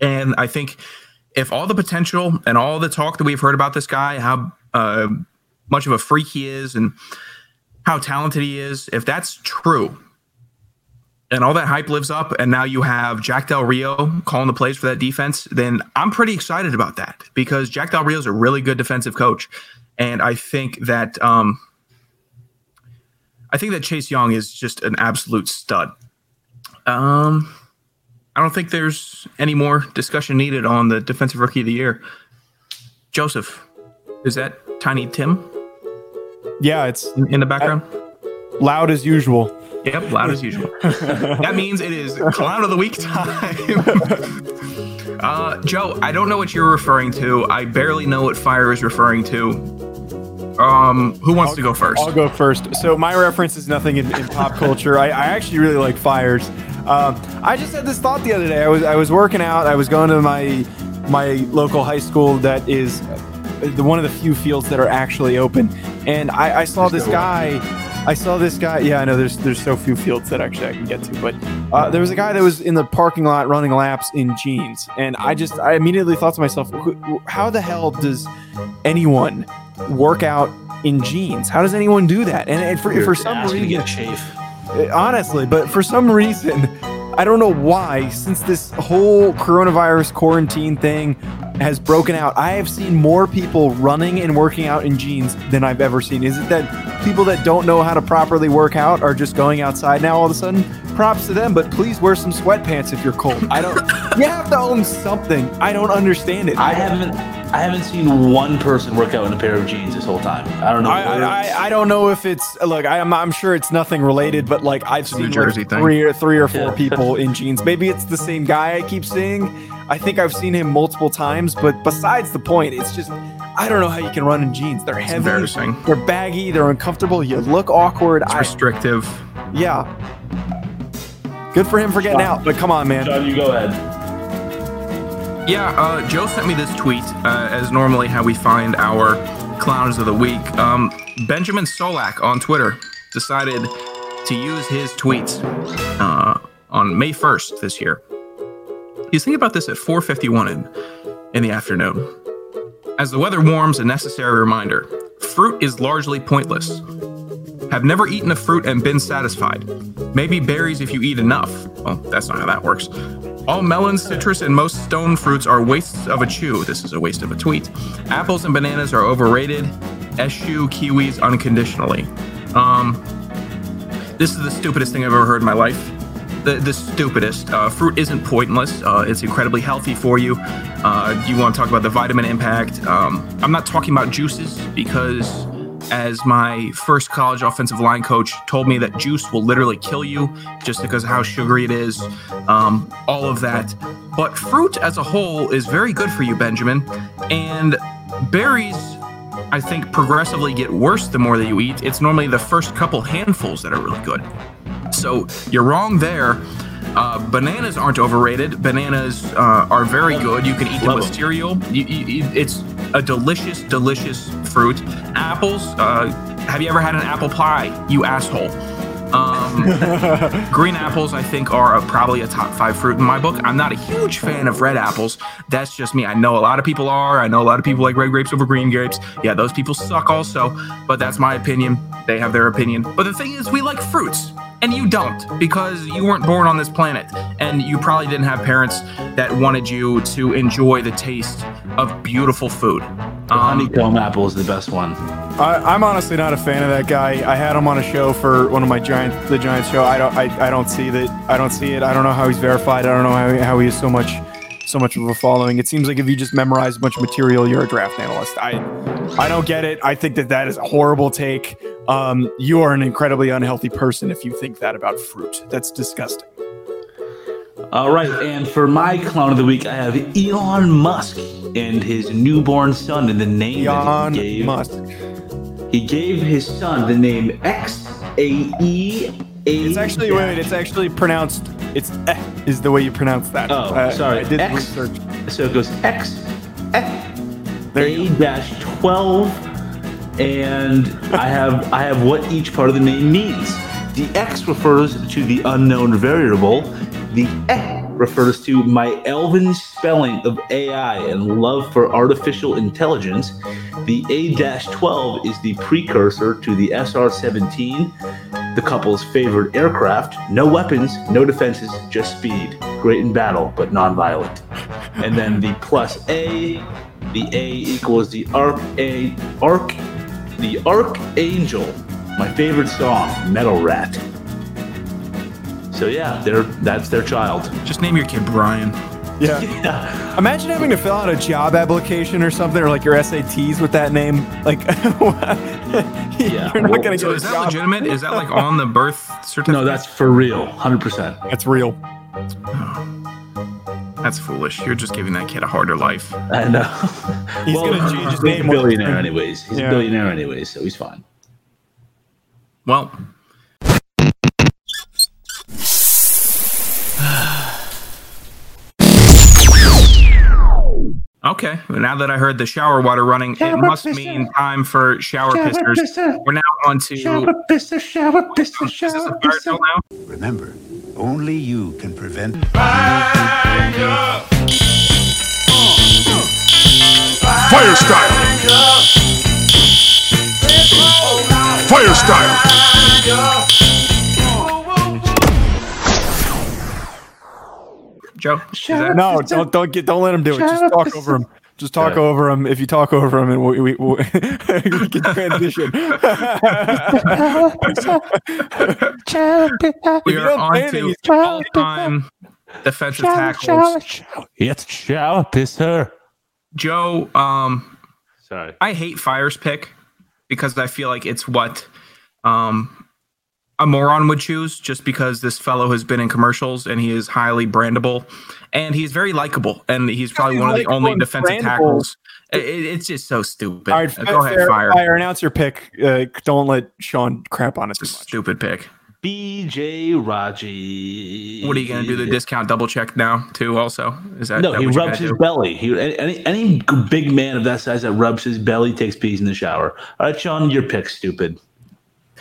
And I think if all the potential and all the talk that we've heard about this guy, how uh, much of a freak he is, and how talented he is, if that's true, and all that hype lives up, and now you have Jack Del Rio calling the plays for that defense, then I'm pretty excited about that because Jack Del Rio is a really good defensive coach, and I think that um, I think that Chase Young is just an absolute stud. Um, I don't think there's any more discussion needed on the defensive rookie of the year. Joseph, Is that Tiny Tim Yeah, it's in, in the background? loud as usual. Yep, loud as usual. that means it is clown of the week time. uh, Joe, I don't know what you're referring to. I barely know what fire is referring to. Um, who wants to go 1st I'll go first. So my reference is nothing in, in pop culture. I, I actually really like fires. Um, I just had this thought the other day. I was I was working out. I was going to my my local high school that is the one of the few fields that are actually open, and I, I saw this guy. I saw this guy. Yeah, I know. There's there's so few fields that actually I can get to, but uh, there was a guy that was in the parking lot running laps in jeans, and I just I immediately thought to myself, how the hell does anyone work out in jeans? How does anyone do that? And, and for for some Ask me to reason, chafe. Eh, honestly, but for some reason, I don't know why, since this whole coronavirus quarantine thing has broken out, I have seen more people running and working out in jeans than I've ever seen. Is it that people that don't know how to properly work out are just going outside now all of a sudden? Props to them, but please wear some sweatpants if you're cold. I don't. you have to own something. I don't understand it. I haven't I haven't seen one person work out in a pair of jeans this whole time. I don't know. I, I, I- I don't know if it's look. I'm, I'm sure it's nothing related, but like I've a seen like Jersey thing. three or three or four people in jeans. Maybe it's the same guy I keep seeing. I think I've seen him multiple times, but besides the point, it's just I don't know how you can run in jeans. They're heavy, embarrassing. they're baggy, they're uncomfortable. You look awkward. It's I, restrictive. yeah. Good for him for getting out, but come on, man. John, you go ahead. Yeah, uh, Joe sent me this tweet, uh, as normally how we find our clowns of the week. Um, Benjamin Solak on Twitter decided to use his tweets uh, on May 1st this year. He's thinking about this at 4:51 in, in the afternoon. As the weather warms, a necessary reminder: fruit is largely pointless. Have never eaten a fruit and been satisfied. Maybe berries if you eat enough. Well, that's not how that works. All melons, citrus, and most stone fruits are wastes of a chew. This is a waste of a tweet. Apples and bananas are overrated. Eschew kiwis unconditionally. Um, this is the stupidest thing I've ever heard in my life. The, the stupidest. Uh, fruit isn't pointless. Uh, it's incredibly healthy for you. Uh, you want to talk about the vitamin impact? Um, I'm not talking about juices because, as my first college offensive line coach told me, that juice will literally kill you just because of how sugary it is. Um, all of that. But fruit as a whole is very good for you, Benjamin. And berries I think progressively get worse the more that you eat. It's normally the first couple handfuls that are really good. So you're wrong there. Uh, bananas aren't overrated. Bananas uh, are very good. You can eat them Love with them. cereal. You, you, it's a delicious, delicious fruit. Apples. Uh, have you ever had an apple pie? You asshole. Um, green apples, I think, are a, probably a top five fruit in my book. I'm not a huge fan of red apples. That's just me. I know a lot of people are. I know a lot of people like red grapes over green grapes. Yeah, those people suck also, but that's my opinion. They have their opinion. But the thing is, we like fruits. And you don't because you weren't born on this planet. And you probably didn't have parents that wanted you to enjoy the taste of beautiful food. Um, Honeycomb apple is the best one. I, I'm honestly not a fan of that guy. I had him on a show for one of my giant, the Giants show. I don't, I, I don't see that. I don't see it. I don't know how he's verified. I don't know how, how he is so much, so much of a following. It seems like if you just memorize a bunch of material, you're a draft analyst. I, I don't get it. I think that that is a horrible take. Um, you are an incredibly unhealthy person if you think that about fruit. That's disgusting. All right, and for my clown of the week, I have Elon Musk and his newborn son in the name that Elon he gave. Musk. He gave his son the name X A E A. It's actually wait, it's actually pronounced. It's eh, is the way you pronounce that. Oh, Uh, sorry. I did X. research. So it goes X, F, there A dash twelve, and I have I have what each part of the name means. The X refers to the unknown variable. The E refers to my elven spelling of AI and love for artificial intelligence. The A-12 is the precursor to the SR-17, the couple's favorite aircraft. No weapons, no defenses, just speed. Great in battle, but non-violent. And then the plus A, the A equals the arc A arc, the archangel. My favorite song, Metal Rat. So yeah, they're that's their child. just name your kid Brian. Yeah. Imagine having to fill out a job application or something, or like your SATs with that name. Like, Yeah. you're not gonna So get a is that job. legitimate? Is that like on the birth certificate? No, that's for real, hundred percent. That's real. Oh. that's foolish. You're just giving that kid a harder life. I know. He's gonna change his he's name a billionaire anyways. He's Yeah. a billionaire anyways, so he's fine. Well, okay. Well, now that I heard the shower water running, it must mean time for shower pissers. We're now on to. pisser, shower pisser, Is this a fire drill now? Remember, only you can prevent Fire, Fire style. Fire style. Joe? That- No, don't don't get don't let him do it. Just talk over him. Just talk Okay. over him. If you talk over him, and we we, we, we can transition. we you are don't on to all-time defensive tackles. It's shower pisser. Joe, um, Sorry. I hate Fire's pick because I feel like it's what um, a moron would choose just because this fellow has been in commercials and he is highly brandable and he's very likable and he's probably he's one of the only defensive brandable. tackles. It, it- it's just so stupid. All right, Go ahead, fair, Fire. Fire, announce your pick. Uh, don't let Sean crap on it too much. Stupid pick. BJ Raji. What are you going to do? The discount double check now too? Also, is that No, that he rubs his do? belly. He any any big man of that size that rubs his belly takes peas in the shower. All right, Sean, your pick, stupid.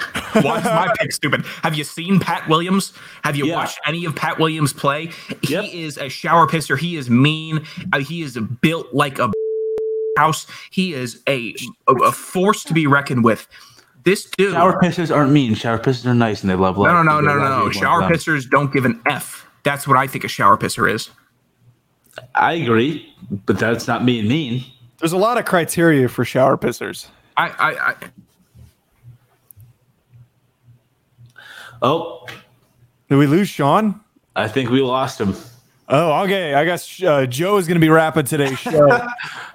Why is my pick stupid? Have you seen Pat Williams? Have you Yeah. watched any of Pat Williams play? He Yep. is a shower pisser. He is mean. Uh, he is built like a house. He is a, a, a force to be reckoned with. This dude. Shower pissers aren't mean. Shower pissers are nice and they love no, life. no, no, no, no, no. is one of Shower pissers don't give an F. That's what I think a shower pisser is. I agree, but that's not being mean. There's a lot of criteria for shower pissers. I, I, I Oh, Did we lose Sean? I think we lost him. Oh, okay. I guess uh, Joe is going to be wrapping today's show. All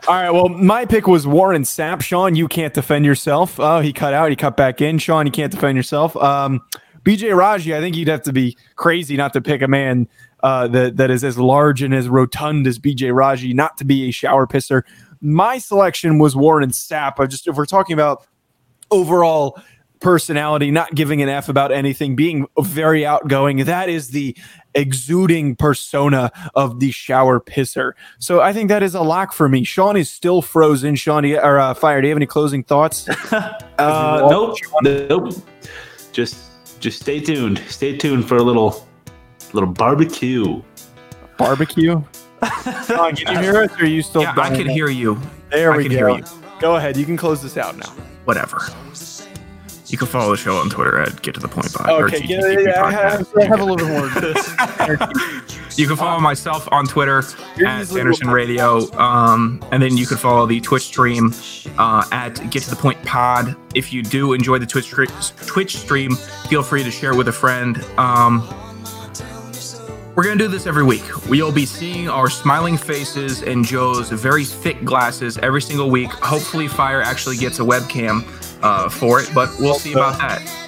right. Well, my pick was Warren Sapp. Sean, you can't defend yourself. Oh, he cut out. He cut back in. Sean, you can't defend yourself. Um, BJ Raji, I think you'd have to be crazy not to pick a man uh, that that is as large and as rotund as BJ Raji, not to be a shower pisser. My selection was Warren Sapp. I just if we're talking about overall personality, not giving an F about anything, being very outgoing. That is the exuding persona of the shower pisser. So I think that is a lock for me. Sean is still frozen. Sean, do you, or uh, Fire, do you have any closing thoughts? uh, nope, nope. Just just stay tuned. Stay tuned for a little little barbecue. Barbecue. Sean, can you hear us? Or are you still? yeah, I can hear you. There I we can go. hear you. Go ahead. You can close this out now. Whatever. You can follow the show on Twitter at Get to the Point Pod. Okay. Yeah, GTTP yeah, I have, I have a little bit more. You can follow myself on Twitter You're at usually- Sanderson Radio, um, and then you can follow the Twitch stream uh, at Get to the Point Pod. If you do enjoy the Twitch Twitch stream, feel free to share it with a friend. Um, we're gonna do this every week. We'll be seeing our smiling faces and Joe's very thick glasses every single week. Hopefully, Fire actually gets a webcam uh, for it, but we'll see about that.